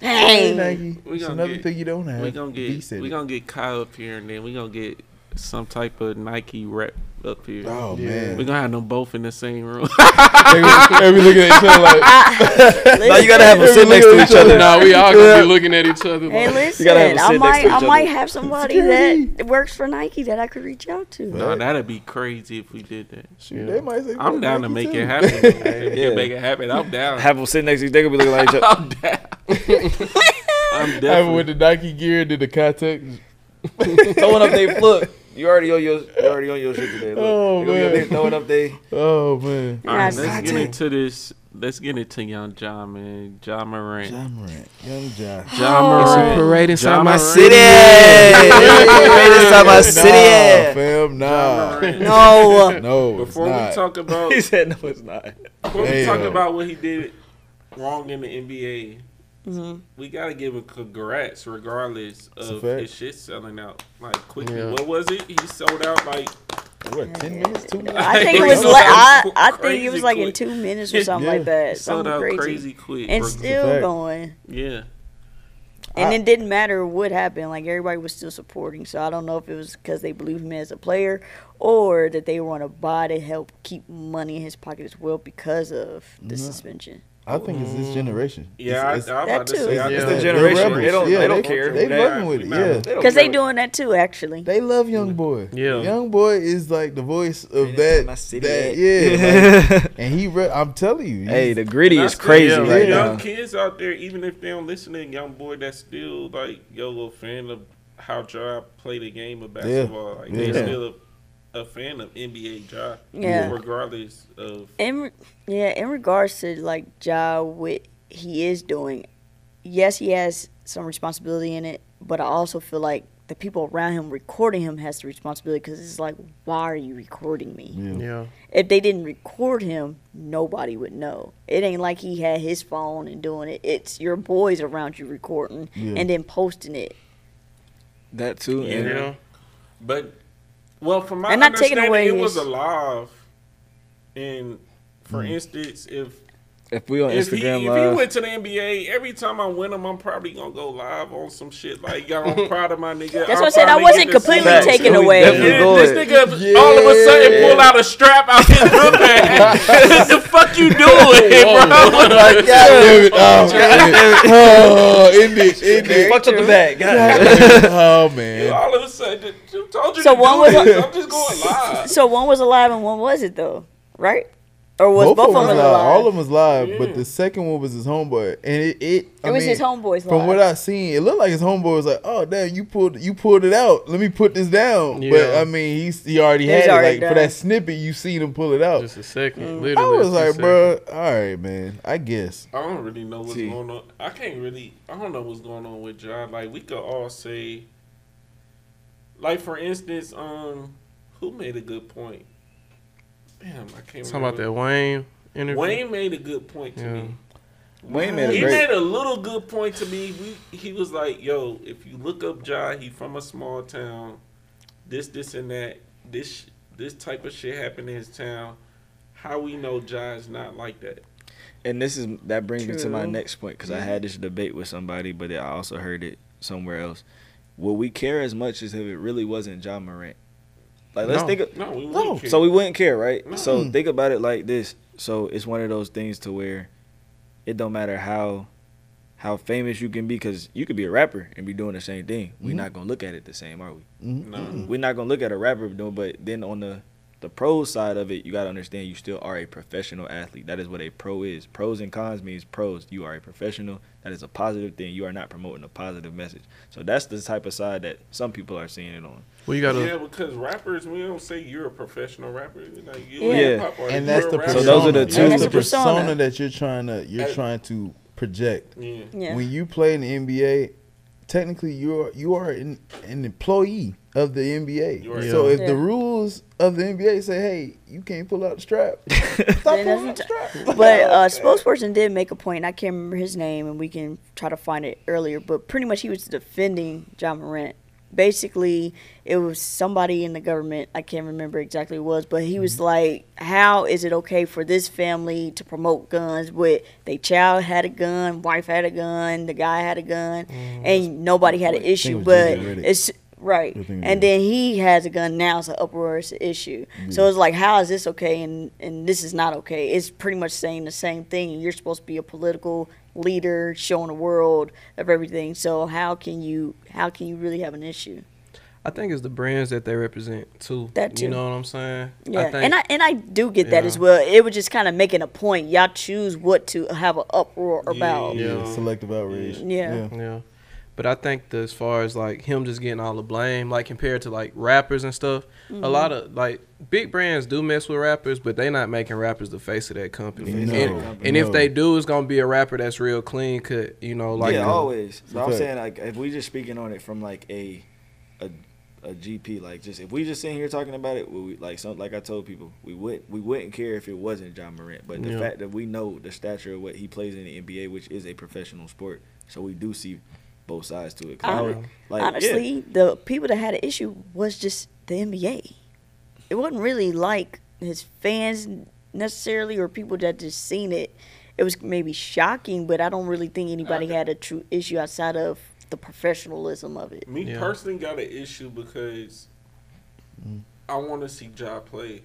Hey, Dang. Nike. We gonna another get- thing you don't have. We gonna get we gonna get Kyle up here, and then we gonna get some type of Nike rep up here. Oh Yeah. man. We're gonna have them both in the same room. they, be- they looking at each other like. Now you gotta have them sit next to each other. Nah, we all gonna be looking at each other. Hey, listen, gotta have them I might, to each I might have somebody that works for Nike that I could reach out to. no, that'd be crazy if we did that. Shoot, they might say, I'm fuck down to make too. it happen. If Yeah. make it happen. I'm down. Have them sit next to each other. They gonna be looking like each other. I'm down. I'm Have it definitely. with the Nike gear, did the contact. throwing up they look. You already on your you already on your shit today. Look. Oh, They be man. there throwing up they Oh man. All right, let's get into this. Let's get into Young Ja, man. Ja Morant. Ja Morant, young Ja. John It's a Morant. parade inside John my Morant. city. Parade inside my city. Nah, fam, nah. No, No, Before it's we talk about He said no, it's not. before we talk about what he did wrong in the NBA, Mhm. we gotta give a congrats regardless of his shit selling out like quickly. Yeah. What was it? He sold out like What, 10 minutes? Two minutes? I think it was like I, I think it was like in two minutes or something Yeah. like that. Sold Something out crazy. crazy quick. And still going. yeah. And I- it didn't matter what happened. Like everybody was still supporting. So I don't know if it was because they believed him as a player, or that they want to buy to help keep money in his pocket as well because of the No. suspension. I think it's this generation. Yeah, It's- I, I'm That about to too. say I It's the they're generation. They don't- Yeah, they don't care. they They- fucking with it, Nah, yeah. Because they care. doing that too, actually. They love Young Boy. Yeah. Young Boy is like the voice of Man, that. my city that yeah. like- and he, re- I'm telling you. Hey, the gritty is the- crazy yeah, right yeah. young now. kids out there, even if they don't listen to young boy, that's still like yo a fan of how Ja play the game of basketball. Like Yeah. they're still a, a fan of NBA Ja, Yeah. regardless of In yeah, in regards to like Ja, what he is doing, yes, he has some responsibility in it, but I also feel like the people around him recording him has the responsibility because it's like, why are you recording me? yeah. Yeah. If they didn't record him, nobody would know. It ain't like he had his phone and doing it. It's your boys around you recording Yeah. and then posting it. That too. Yeah. and- Yeah. But well, from my And not taking understanding, away it was his- alive. And for Mm. instance, if If we on if he, Instagram if he went to the NBA, every time I win him, I'm probably gonna go live on some shit like, "Yo, I'm proud of my nigga." That's I'm what I said. I wasn't get to see completely him. Facts. taken Yeah, away. Yeah, this it. nigga all of a sudden Yeah. pull out a strap out his book bag. what the fuck you doing, bro? God damn it. Oh, man. oh, end it. End it. fucked up the bag. oh, You man. all of a sudden, you told you So to one do was- this. I'm just going live. So one was alive and one was it though, right? Or was both, Both, of them was alive? All of them was live, Yeah. but the second one was his homeboy, and it. It, I it was mean, his homeboys. From live. what I seen, it looked like his homeboy was like, "Oh damn, you pulled you pulled it out. Let me put this down." But I mean, he's he already He's had already it. Like for that snippet, you seen him pull it out. Just a second. Mm. Literally. I was like, bro, all right, man. I guess. I don't really know what's See. going on. I can't really. I don't know what's going on with John. Like we could all say. Like for instance, um, who made a good point? Damn, I can't. Talking about that Wayne interview. Wayne made a good point to Yeah. me. Wayne made a He great. made a little good point to me. We, he was like, "Yo, if you look up Ja, he from a small town. This, this, and that. This, this type of shit happened in his town. How we know Ja is not like that? And this is that brings me to my next point because I had this debate with somebody, but I also heard it somewhere else. Will we care as much as if it really wasn't Ja Morant? Like, let's No. think. Of, No, we No. wouldn't care. so we wouldn't care, right? So Mm. think about it like this. So it's one of those things to where it don't matter how how famous you can be because you could be a rapper and be doing the same thing. We're Mhm. not gonna look at it the same, are we? Mhm. No. Mhm. We're not gonna look at a rapper doing, but then on the the pro side of it, you gotta understand you still are a professional athlete. That is what a pro is. Pros and cons means pros. You are a professional. That is a positive thing. You are not promoting a positive message. So that's the type of side that some people are seeing it on. Well, you gotta. yeah, because rappers, we don't say you're a professional rapper. Like, you're Yeah. a hip-hop artist, And that's you're the a rapper. So persona. those are the two- the the persona. persona that you're trying to you're trying to project. Yeah. Yeah. When you play in the NBA, technically you're you are an, an employee of the NBA. You. So if Yeah. the rules of the NBA say, "Hey, you can't pull out the strap," stop pulling out the strap. But uh, spokesperson did make a point. and I can't remember his name, and we can try to find it earlier. But pretty much, he was defending Ja Morant. Basically, it was somebody in the government. I can't remember exactly who it was, but he was like, "How is it okay for this family to promote guns? With they child had a gun, wife had a gun, the guy had a gun, and nobody had an issue. But it's right, I think it and then he has a gun now. It's an uproarious issue. So it's like, how is this okay and and this is not okay? It's pretty much saying the same thing. You're supposed to be a political leader, showing the world of everything. So how can you how can you really have an issue? I think it's the brands that they represent too. That too. You know what I'm saying? Yeah, I think, and I and I do get that Yeah. as well. It was just kind of making a point. Y'all choose what to have an uproar about. Yeah. Yeah, selective outrage. Yeah. Yeah. But I think that as far as like him just getting all the blame, like compared to like rappers and stuff, Mm-hmm. a lot of like big brands do mess with rappers, but they're not making rappers the face of that company. No, and and if they do, it's gonna be a rapper that's real clean cut, you know, like yeah, the- always. So I'm saying like if we just speaking on it from like a a a GP, like just if we just sitting here talking about it, we, like some like I told people, we would we wouldn't care if it wasn't Ja Morant, but the Yeah. fact that we know the stature of what he plays in the NBA, which is a professional sport, so we do see both sides to it. 'Cause I Hon- would- like, yeah. Honestly, the people that had an issue was just the NBA. it wasn't really like his fans necessarily or people that just seen it. It was maybe shocking, but I don't really think anybody Okay. had a true issue outside of the professionalism of it. Me Yeah. personally got an issue because mm. I want to see Ja play.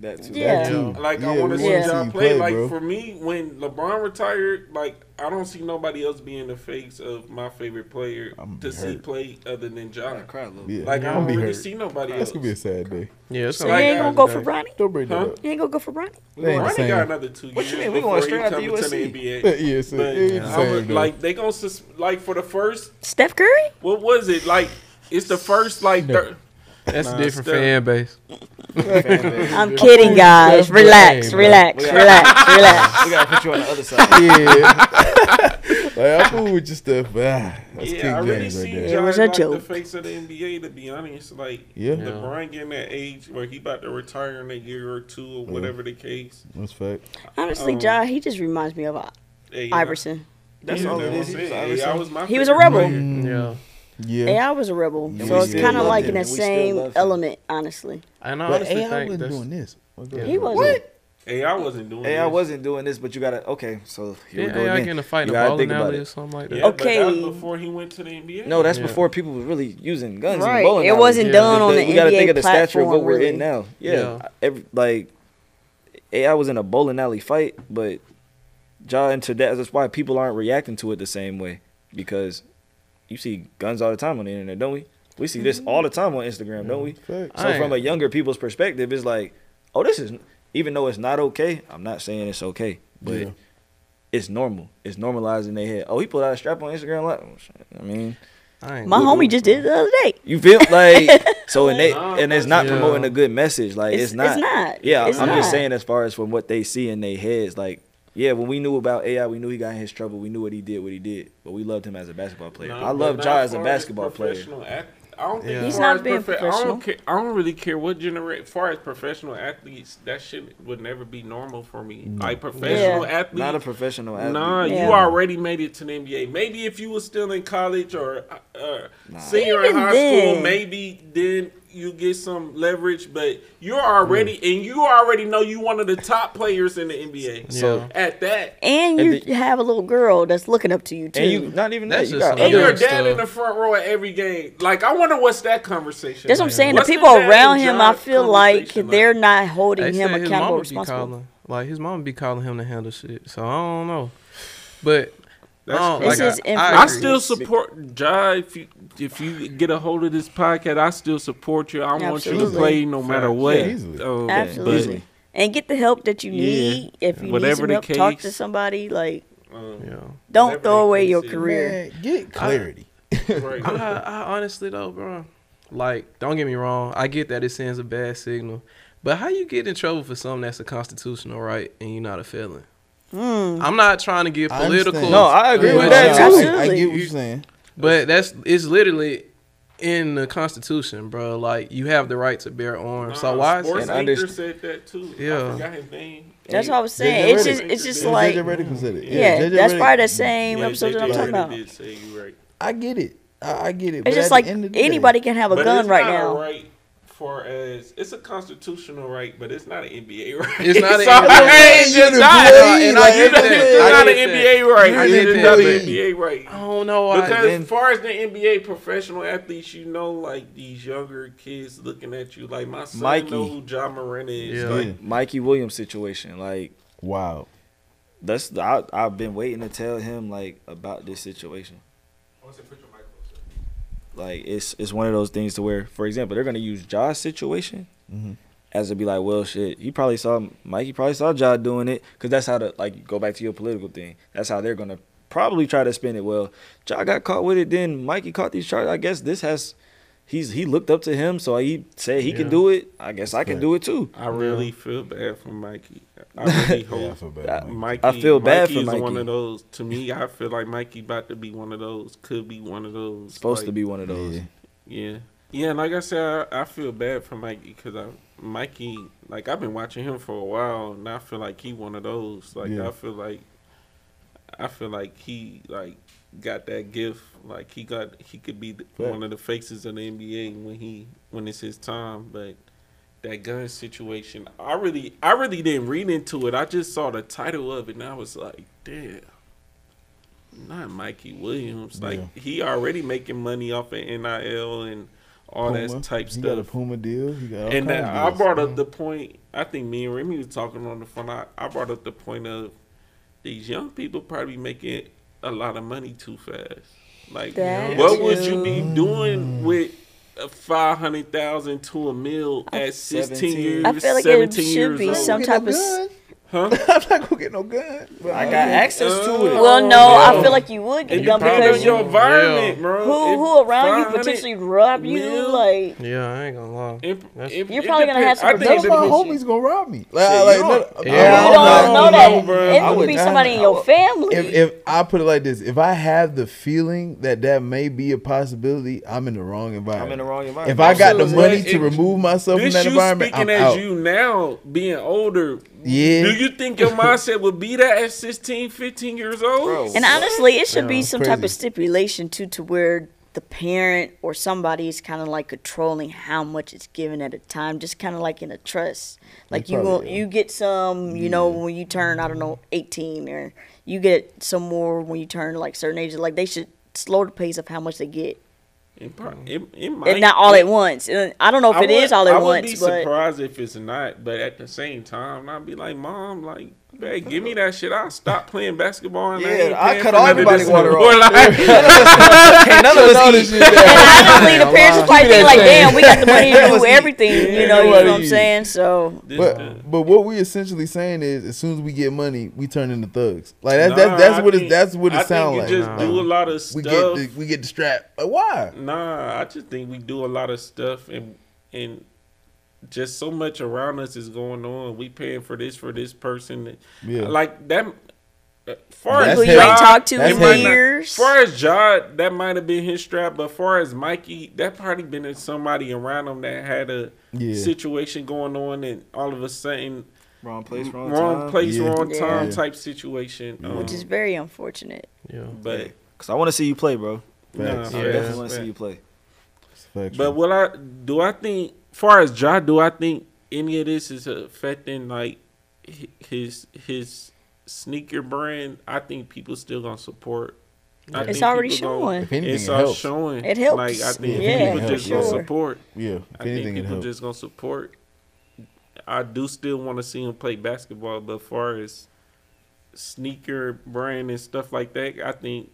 That too. Yeah. That too. Like I Yeah, want to see wanna see you play. Like bro. for me, when LeBron retired, like I don't see nobody else being the face of my favorite player I'm to see play other than Ja. I a little Yeah. bit. Like I I'm don't really hurt. see nobody That's else. gonna be a sad day. Yeah, it's So gonna you be ain't a gonna go for day. Bronny? Don't bring Huh? that up. You ain't gonna go for Bronny? They ain't the Bronny same. got another two What you years mean? We before going he straight after to the USC. NBA. Yeah, so But it the I same, would- like they gonna sus- like for the first Steph Curry? what was it like? It's the first like No. thir- That's Nah, a different still. fan base. I'm kidding, guys. Steph Relax, Curry, bro. relax, We relax, relax. we gotta put you on the other side. yeah. like I fool with your stuff, but ah, that's yeah, King I really James right there. It was a like the joke. face of the NBA. To be honest, like Yeah. Yeah. LeBron getting that age where he about to retire in a year or two or whatever the case. That's fact. Honestly, Um, Ja, he just reminds me of uh, Hey, yeah. Iverson. That's Yeah, all it that's is. what Iverson. saying. Was my He was a favorite rebel. Mm, Yeah. Yeah. AI was a rebel. And So it's kind of like him. in the And we still same love him. element, honestly. And I But honestly AI think wasn't that's doing this. Oh, go Yeah. He wasn't. AI wasn't doing Hey, I this. wasn't doing this, but you gotta. Okay, so here yeah, we go AI again. getting a fight in a bowling think about alley it. or something like that. Yeah, but that Okay. was before he went to the NBA. No, that's Yeah. before people were really using guns. Right. In bowling It wasn't Yeah. done on the we gotta think of the stature of what platform, we're really. in now. Yeah, Yeah. Every, like AI was in a bowling alley fight, but Ja into that. That's why people aren't reacting to it the same way because you see guns all the time on the internet, don't we? We see this all the time on Instagram, don't we? Fact. So I from a younger people's perspective, it's like, oh, this is even though it's not okay. I'm not saying it's okay, but Yeah. it's normal. It's normalized in their head. Oh, he pulled out a strap on Instagram. Like, oh, shit. I mean, I ain't My good homie just did it the other day. you feel like so, and they and it's not yeah. promoting a good message. Like it's, It's, not. It's not. Yeah, It's I'm just not. saying as far as from what they see in their heads, like. Yeah, when we knew about AI, we knew he got in his trouble. We knew what he did, what he did, but we loved him as a basketball player. Nah, I love not Ja as a basketball player. professional I don't think Yeah. He's not being profe- I professional. don't care. I don't really care what generate. As far as professional athletes, that shit would never be normal for me. Like professional Yeah. athletes, Not a professional athlete. Nah, Yeah. you already made it to the NBA. Maybe if you were still in college or uh, Nah. senior in high then. school, maybe then you get some leverage. But you're already, and you already know you one of the top players in the NBA. So Yeah. at that, And And you the- have a little girl that's looking up to you too. And you not even That's that. You just got and your dad stuff. in the front row at every game. Like, I wonder what's that conversation. that's what I'm saying. What's the people around him, I feel like conversation they're not holding They him accountable, responsible. calling, like his mom be calling him to handle shit. So I don't know, but That's I don't- This like, is I. I I still support Ja. If you if you get a hold of this podcast, I still support you. I want you to play no matter what. Yeah. Um, Absolutely. but, And get the help that you Yeah. need. If you Whatever need the some help, talk to somebody. Like, um, yeah. don't Whatever throw away your is. career. Man, get clarity. right. I, I honestly though, bro, like don't get me wrong, I get that it sends a bad signal, but how you get in trouble for something that's a constitutional right and you're not a felon? Mm. I'm not trying to get political. understand. No, I agree with that I- too. I, Absolutely. get what you're saying. But that's it's literally in the Constitution, bro. Like you have the right to bear arms. so Nah, why? Is Sports And Anchor underst- said that too. Yeah. I forgot his name. That's what I was saying. It's just, it's just Yeah, like, said it. yeah, JJ that's probably the same Yeah, episode that I'm talking about. Did say you right. I get it. I, I get it. It's but just like the end of the day- anybody can have a But gun it's right not now. A right for as it's a constitutional right, but it's not an NBA right. It's not an So, NBA right. just You not. the And I like, get that. it's It's not not an an NBA right. I It's get not an. NBA right. I don't know. Because as far as the NBA professional athletes, you know, like these younger kids looking at you, like my son Mikey. know who Ja Morant is. Yeah. Like, Mikey Williams situation, like Wow. that's I, I've been waiting to tell him like about this situation. Oh, Like it's it's one of those things to where, for example, they're gonna use Ja's situation Mhm. as to be like, well, shit, he probably saw Mikey probably saw Ja doing it because that's how to like go back to your political thing. That's how they're gonna probably try to spin it. Well, Ja got caught with it, then Mikey caught these charges. I guess this has. He's he looked up to him, so he said he Yeah. can do it. I guess I can Right. do it too. I really feel bad for Mikey. I really Yeah, I feel bad. For Mike. Mikey. I feel bad Mikey for is Mikey. one of those. To me, I feel like Mikey about to be one of those. Could be one of those. Supposed like, to be one of those. Yeah. Yeah, yeah. Like I said, I, I feel bad for Mikey because I Mikey like I've been watching him for a while, and I feel like he one of those. Like Yeah. I feel like I feel like he like got that gift. Like he got he could be one of the faces of the NBA when he when it's his time. But that gun situation. I really, I really didn't read into it. I just saw the title of it, and I was like, damn. Not Mikey Williams. Like Yeah. he already making money off of NIL and all Puma. that type He got a. Puma deal. He got all And then I brought up the mm-hmm. point. I think me and Remy was talking on the phone. I, I brought up the point of these young people probably making a lot of money too fast. Like, That what would you be doing with a five hundred thousand to a mill at sixteen 17. years? I feel like it should years be old? some type of. S- gun. Huh? I'm not gonna get no gun. But I got access to it. Uh, well, no, yeah. I feel like you would get a gun because your you, environment, Yeah. bro. who who around you potentially rob you, mil- like Yeah, I ain't gonna lie. If, That's- if, You're it probably gonna have depends- some I think None it my depends- homies gonna rob me. Like, Shit, like, you don't- I Yeah. I don't don't know know, that. bro. It I could would be not- somebody in I your family. if if I put it like this, if I have the feeling that that may be a possibility, I'm in the wrong environment. I'm in the wrong environment. If I got the So, money it- to remove myself from This that you environment, speaking I'm as out. you now, being older. Yeah. Do you think your mindset would be that at 16, 15 years old? Bro. And honestly, it should Yeah, be some type of stipulation too, to where the parent or somebody is kind of like controlling how much it's given at a time, just kind of like in a trust. Like you will, will. you get some, you know, when you turn, I don't know, eighteen, or you get some more when you turn like certain ages. Like they should slow the pace of how much they get, It, prob- mm. it, it might. and not all it, at once. And I don't know if I it is would- all I at would be once, but surprised if it's not. But at the same time, I'd be like, Mom, like, man, give me that shit. I'll stop playing basketball. And I Yeah, ain't I cut for all none of everybody this water no off. more. Like, Can't none of us eat. shit and honestly, the parents Give probably me think like, damn, we got the money to do eat. everything. You know, you know what I'm saying? So But but what we essentially saying is, as soon as we get money, we turn into thugs. Like that's Nah, that's, that's I what it that's what it sounds like. just Nah. do a lot of stuff. we get the, we get the strap. Like why? Nah, I just think we do a lot of stuff and and just so much around us is going on. We paying for this for this person. Yeah. Like that. uh, Far That's as who you heavy. ain't talked to in heavy. years. Far as Ja, that might have been his strap, but far as Mikey, that probably been in somebody around him that had a Yeah. situation going on, and all of a sudden, Wrong place, wrong, wrong, time. place, Yeah. wrong Yeah. time Yeah. type situation. Um, which is very unfortunate. Yeah. but Cause I want to see you play, bro. nah, Facts. I Yeah. definitely want to see you play. Factual. But what I do, I think, far as Ja, do I think any of this is affecting like his his sneaker brand? I think people still gonna support. I It's already people gonna- showing. if anything, It's it all helps. showing. It helps. Like I think Yeah, people for just gonna sure. support. Yeah, if I think anything, it people helps. just gonna support. I do still want to see him play basketball, but far as sneaker brand and stuff like that, I think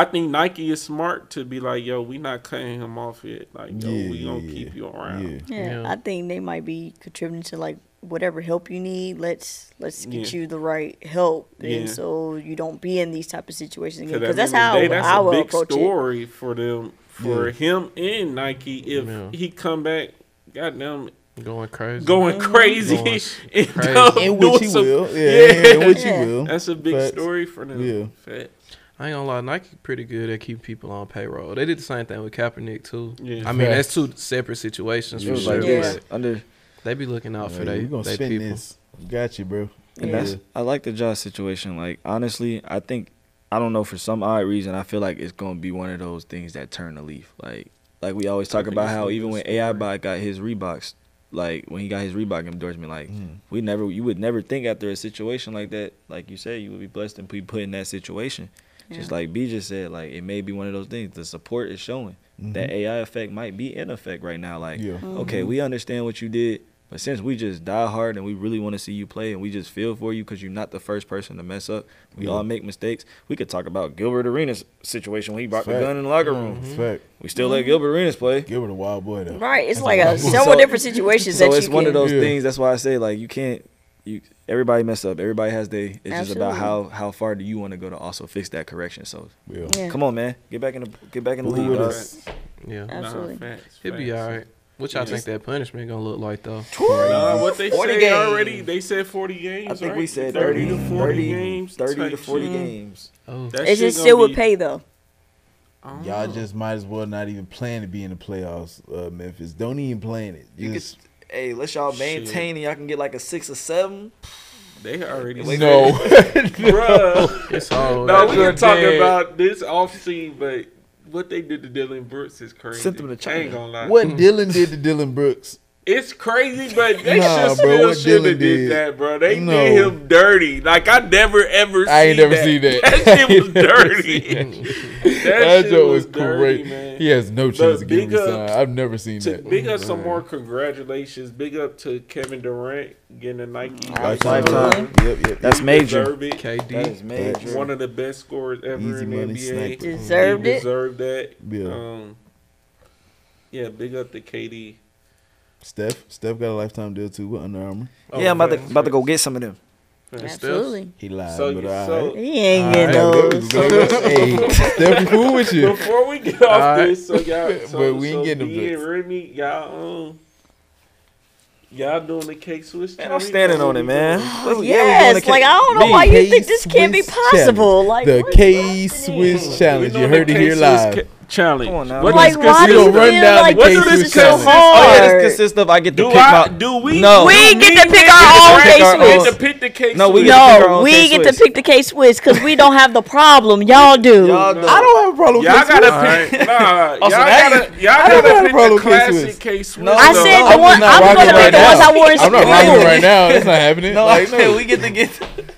I think Nike is smart to be like, yo, we not cutting him off yet. Like, yo, Yeah, we yeah, gonna yeah. keep you around. Yeah. Yeah, Yeah. I think they might be contributing to like whatever help you need. Let's let's get Yeah. you the right help, Yeah. and so you don't be in these type of situations again. Because Because that's the end of how the day, that's I a will big approach it. story for them, for Yeah. him and Nike. If Yeah. he come back, goddamn, Going crazy. going mm-hmm. crazy, Going and crazy. doing In which he will. Yeah, Yeah. in which Yeah. he will. That's a big Facts. story for them. Yeah. Facts. I ain't gonna lie, Nike pretty good at keeping people on payroll. They did the same thing with Kaepernick too. Yeah. I mean, Facts. that's two separate situations It for sure. Yeah. this under, They be looking out for Yeah, they, we gonna they spin people. this. Got you, bro. and Yeah. that's I like the Josh situation. Like honestly, I think I don't know for some odd reason I feel like it's gonna be one of those things that turn the leaf. Like like we always talk about how even when. AI bot got his Reeboks, like when he got his Reebok endorsement, like Mm. we never you would never think after a situation like that, like you said, you would be blessed and be put in that situation. Just like B just said, like it may be one of those things. The support is showing. That mm-hmm. AI effect might be in effect right now. Like, Yeah. Mm-hmm. okay, we understand what you did, but since we just die hard and we really want to see you play and we just feel for you because you're not the first person to mess up. We Yeah. all make mistakes. We could talk about Gilbert Arenas situation when he brought the gun in the locker room. It's fact. We still let Gilbert Arenas play. Gilbert a wild boy though. Right, it's That's like a a wild boy. several So- different situations So that it's you one can. of those Yeah. things. That's why I say like you can't. You everybody mess up. Everybody has they. It's just about how how far do you want to go to also fix that correction. So Yeah. Yeah. come on, man, get back in the get back in the league. with dog. us? Yeah. Nah, Absolutely. facts, It'd be all right. What y'all Yeah. think that punishment gonna look like though? Nah, what they 40 say games. already? They said forty games. I think right? we said 30, 30 to 40 30 games. 30 to 40 shit. games. Oh, That It just gonna still would pay though. Y'all know. just might as well not even plan to be in the playoffs, uh, Memphis. Don't even plan it. You Just could, hey, let y'all Shit. maintain and y'all can get like a six or seven. they already Wait, no. Bruh. it's all No, we Good can talk day. about this off scene, but what they did to Dillon Brooks is crazy. Sent him to I ain't China. gonna lie. what Dylan did to Dillon Brooks it's crazy, but they nah, should bro, still should have did. did. that, bro. They no. did him dirty. Like I never ever. I ain't never that. seen that. That shit was dirty. that, that shit was, was dirty, man. He has no chance of getting signed. I've never seen to, that. Big up mm, some more congratulations. Big up to Kevin Durant getting a Nike mm, lifetime. Yep, yep. That's he major. It. KD. That is major. One of the best scorers ever Easy in the NBA. Deserved he it. Deserved that. Yeah. Um, yeah. Big up to KD. Steph, Steph got a lifetime deal too with Under Armour. Oh, yeah, I'm about to, about to go get some of them. Absolutely. He lied, so, but So, right. He ain't getting those. Hey, Steph, cool with you. Before we get off right. this, so y'all, so, but we ain't so getting them. Me and Remy, y'all, um, Y'all doing the K Swiss? Man, I'm standing on it, man. Oh, yes, yeah, like I don't know why you think this can't be possible. Like the K Swiss challenge. You heard it here live. Challenge. Come on What like, why do you run down like what do this so hard? Oh yeah, this consists of I get to do pick I, my. Do we? No, we get to pick our own K Swiss. We get to pick the case. No, we get to pick our own No, we get to pick the K Swiss because we don't have the problem. Y'all do. Y'all do. I don't have problem. Y'all got to pick. Nah, y'all got to. Y'all got to pick the classic case. No, I said the one. I'm gonna pick the ones I wore in school. I'm not rocking right now. It's not happening. No, I we get to get.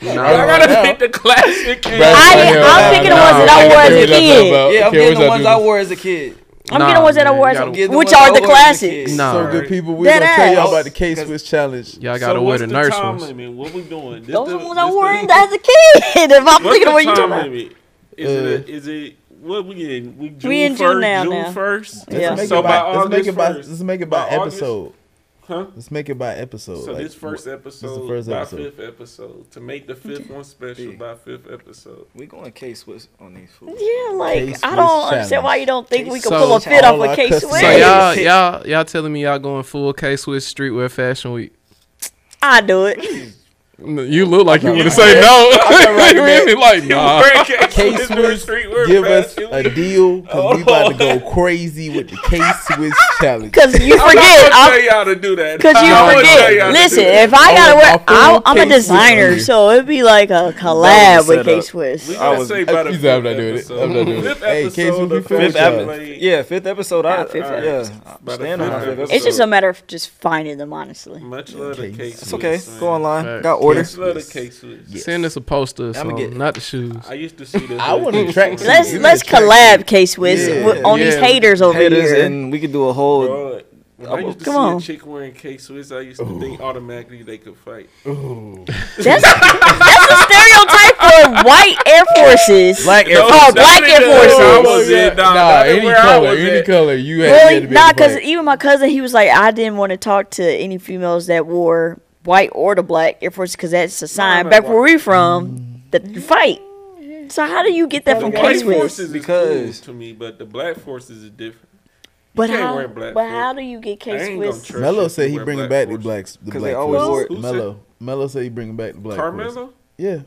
No, I gotta pick the classic. I, I'm picking the ones that I wore as a kid. Yeah, I'm getting the ones I wore as a kid. I'm nah, getting the ones that I wore, which are the classics. Nah. So good people, we're gonna ass. tell y'all about the K Swiss challenge. Y'all gotta so wear the, the nurse time ones. Limit? What we doing? This Those the, ones I wore as a kid. if I'm what's thinking what you're talking about. Is, uh, it a, is it what we in? We, June we in 1st, June now. June first. Yeah. So by, by August let's make it by, let's make it by, by episode. August? Huh? Let's make it by episode. So like, this first episode, this the first by fifth episode, to make the fifth one special yeah. by fifth episode. We going K Swiss on these fools. Yeah, like I don't understand why you don't think we can so, pull a fit off of K Swiss. So y'all, y'all, y'all telling me y'all going full K Swiss streetwear fashion week? I do it. You look like you would say no. you like nah. K Swiss, give us a deal because we about to go crazy with the K Swiss challenge. Because you forget, I'm tell y'all to do that. Because you forget. Listen, if I gotta wear, I, am a designer, so it'd be like a collab with K Swiss. I gotta say it. I'm not doing it. I'm not doing it. Hey, fifth episode. Yeah, fifth episode. I. It's just a matter of just finding them, honestly. Much love. It's okay. Go online. Got order order. Yes. Send us a poster. So get, not the shoes. I used to see this. I want to track. Let's let's collab K Swiss yeah. on yeah. these haters over haters here, and we could do a whole. Bro, I used to Come see on. a chick wearing K Swiss, I used to Ooh. think automatically they could fight. That's, that's a stereotype for white Air Forces. Black Air Forces. Oh, Black Air Forces. I was nah, nah any color, any at. color. You had, really, you had to be Nah, because even my cousin, he was like, I didn't want to talk to any females that wore white or the black Air Force because that's a sign back where we from mm-hmm. that you fight. So how do you get that from Case White forces because cool to me, but the black forces is different. But how? But how do you get Case White? Mello said he bringing back the blacks. The black they always wore Mello. Mello said he bringing back the black. Carmelo. Yeah.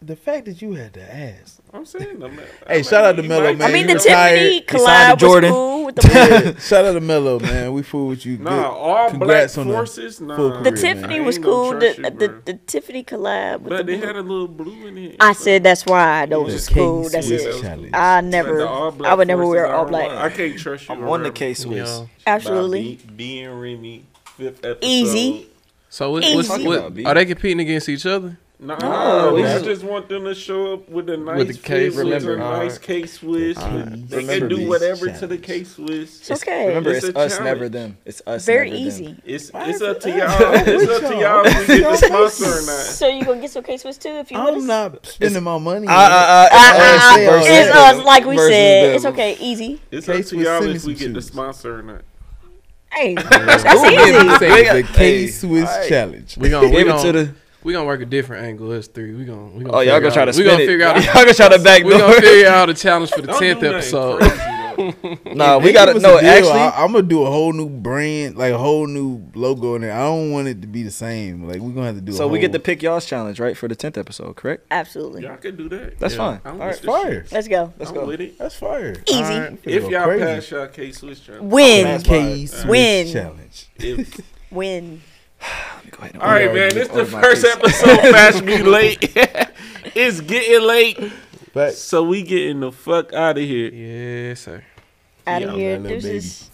The fact that you had to ask. I'm saying. I'm not, hey, I'm shout out to Mello, man. I mean, the you Tiffany collab Jordan. cool with the Shout out to Mello, man. We fool with you. Nah, good. all Congrats black on forces. The, nah, the Tiffany was cool. The, you, the, the, Tiffany collab. with but they blue. had a little blue in it. I so. said that's why those was cool. That's it. Challenge. I never. I would never wear all black. I can't trust you. I'm on the case with absolutely being Remy fifth episode. Easy. So what, what's, what, are they competing against each other? Nah, no, we just, just want them to show up with a nice with the case, remember, a nice right. K Swiss. Right. They remember can do whatever challenge. to the K Swiss. It's, it's okay. remember, it's, it's us, challenge. never them. It's us. Very easy. Them. It's it's up to y'all. it's up to y'all if we get the sponsor or not. So you gonna get some K Swiss too if you? I'm notice? not spending my money. It's ah, ah, ah. us, like we said. It's okay. Easy. It's up to y'all if we get the sponsor or not. Hey, that's easy. The K Swiss challenge. We gonna give it to the. We gonna work a different angle. Us three. We gonna. We gonna oh, y'all gonna try out, to. We gonna it. figure out. y'all gonna try to back. We gonna figure out the challenge for the tenth episode. nah, we gotta no. Actually, I, am gonna do a whole new brand, like a whole new logo in there. I don't want it to be the same. Like we're gonna have to do. So we get to pick y'all's challenge, right, for the tenth episode, correct? Absolutely. Y'all could do that. That's yeah. fine. All right, fire. Let's go. Let's go with it. That's fire. Easy. Right. If y'all crazy. pass y'all K Swiss challenge, win K Swiss challenge. Win challenge. If- Go ahead and All right, man. This is the first episode. Fast me late. it's getting late, But so we getting the fuck out of here. Yes, sir. Out of here. that little baby. Deuces.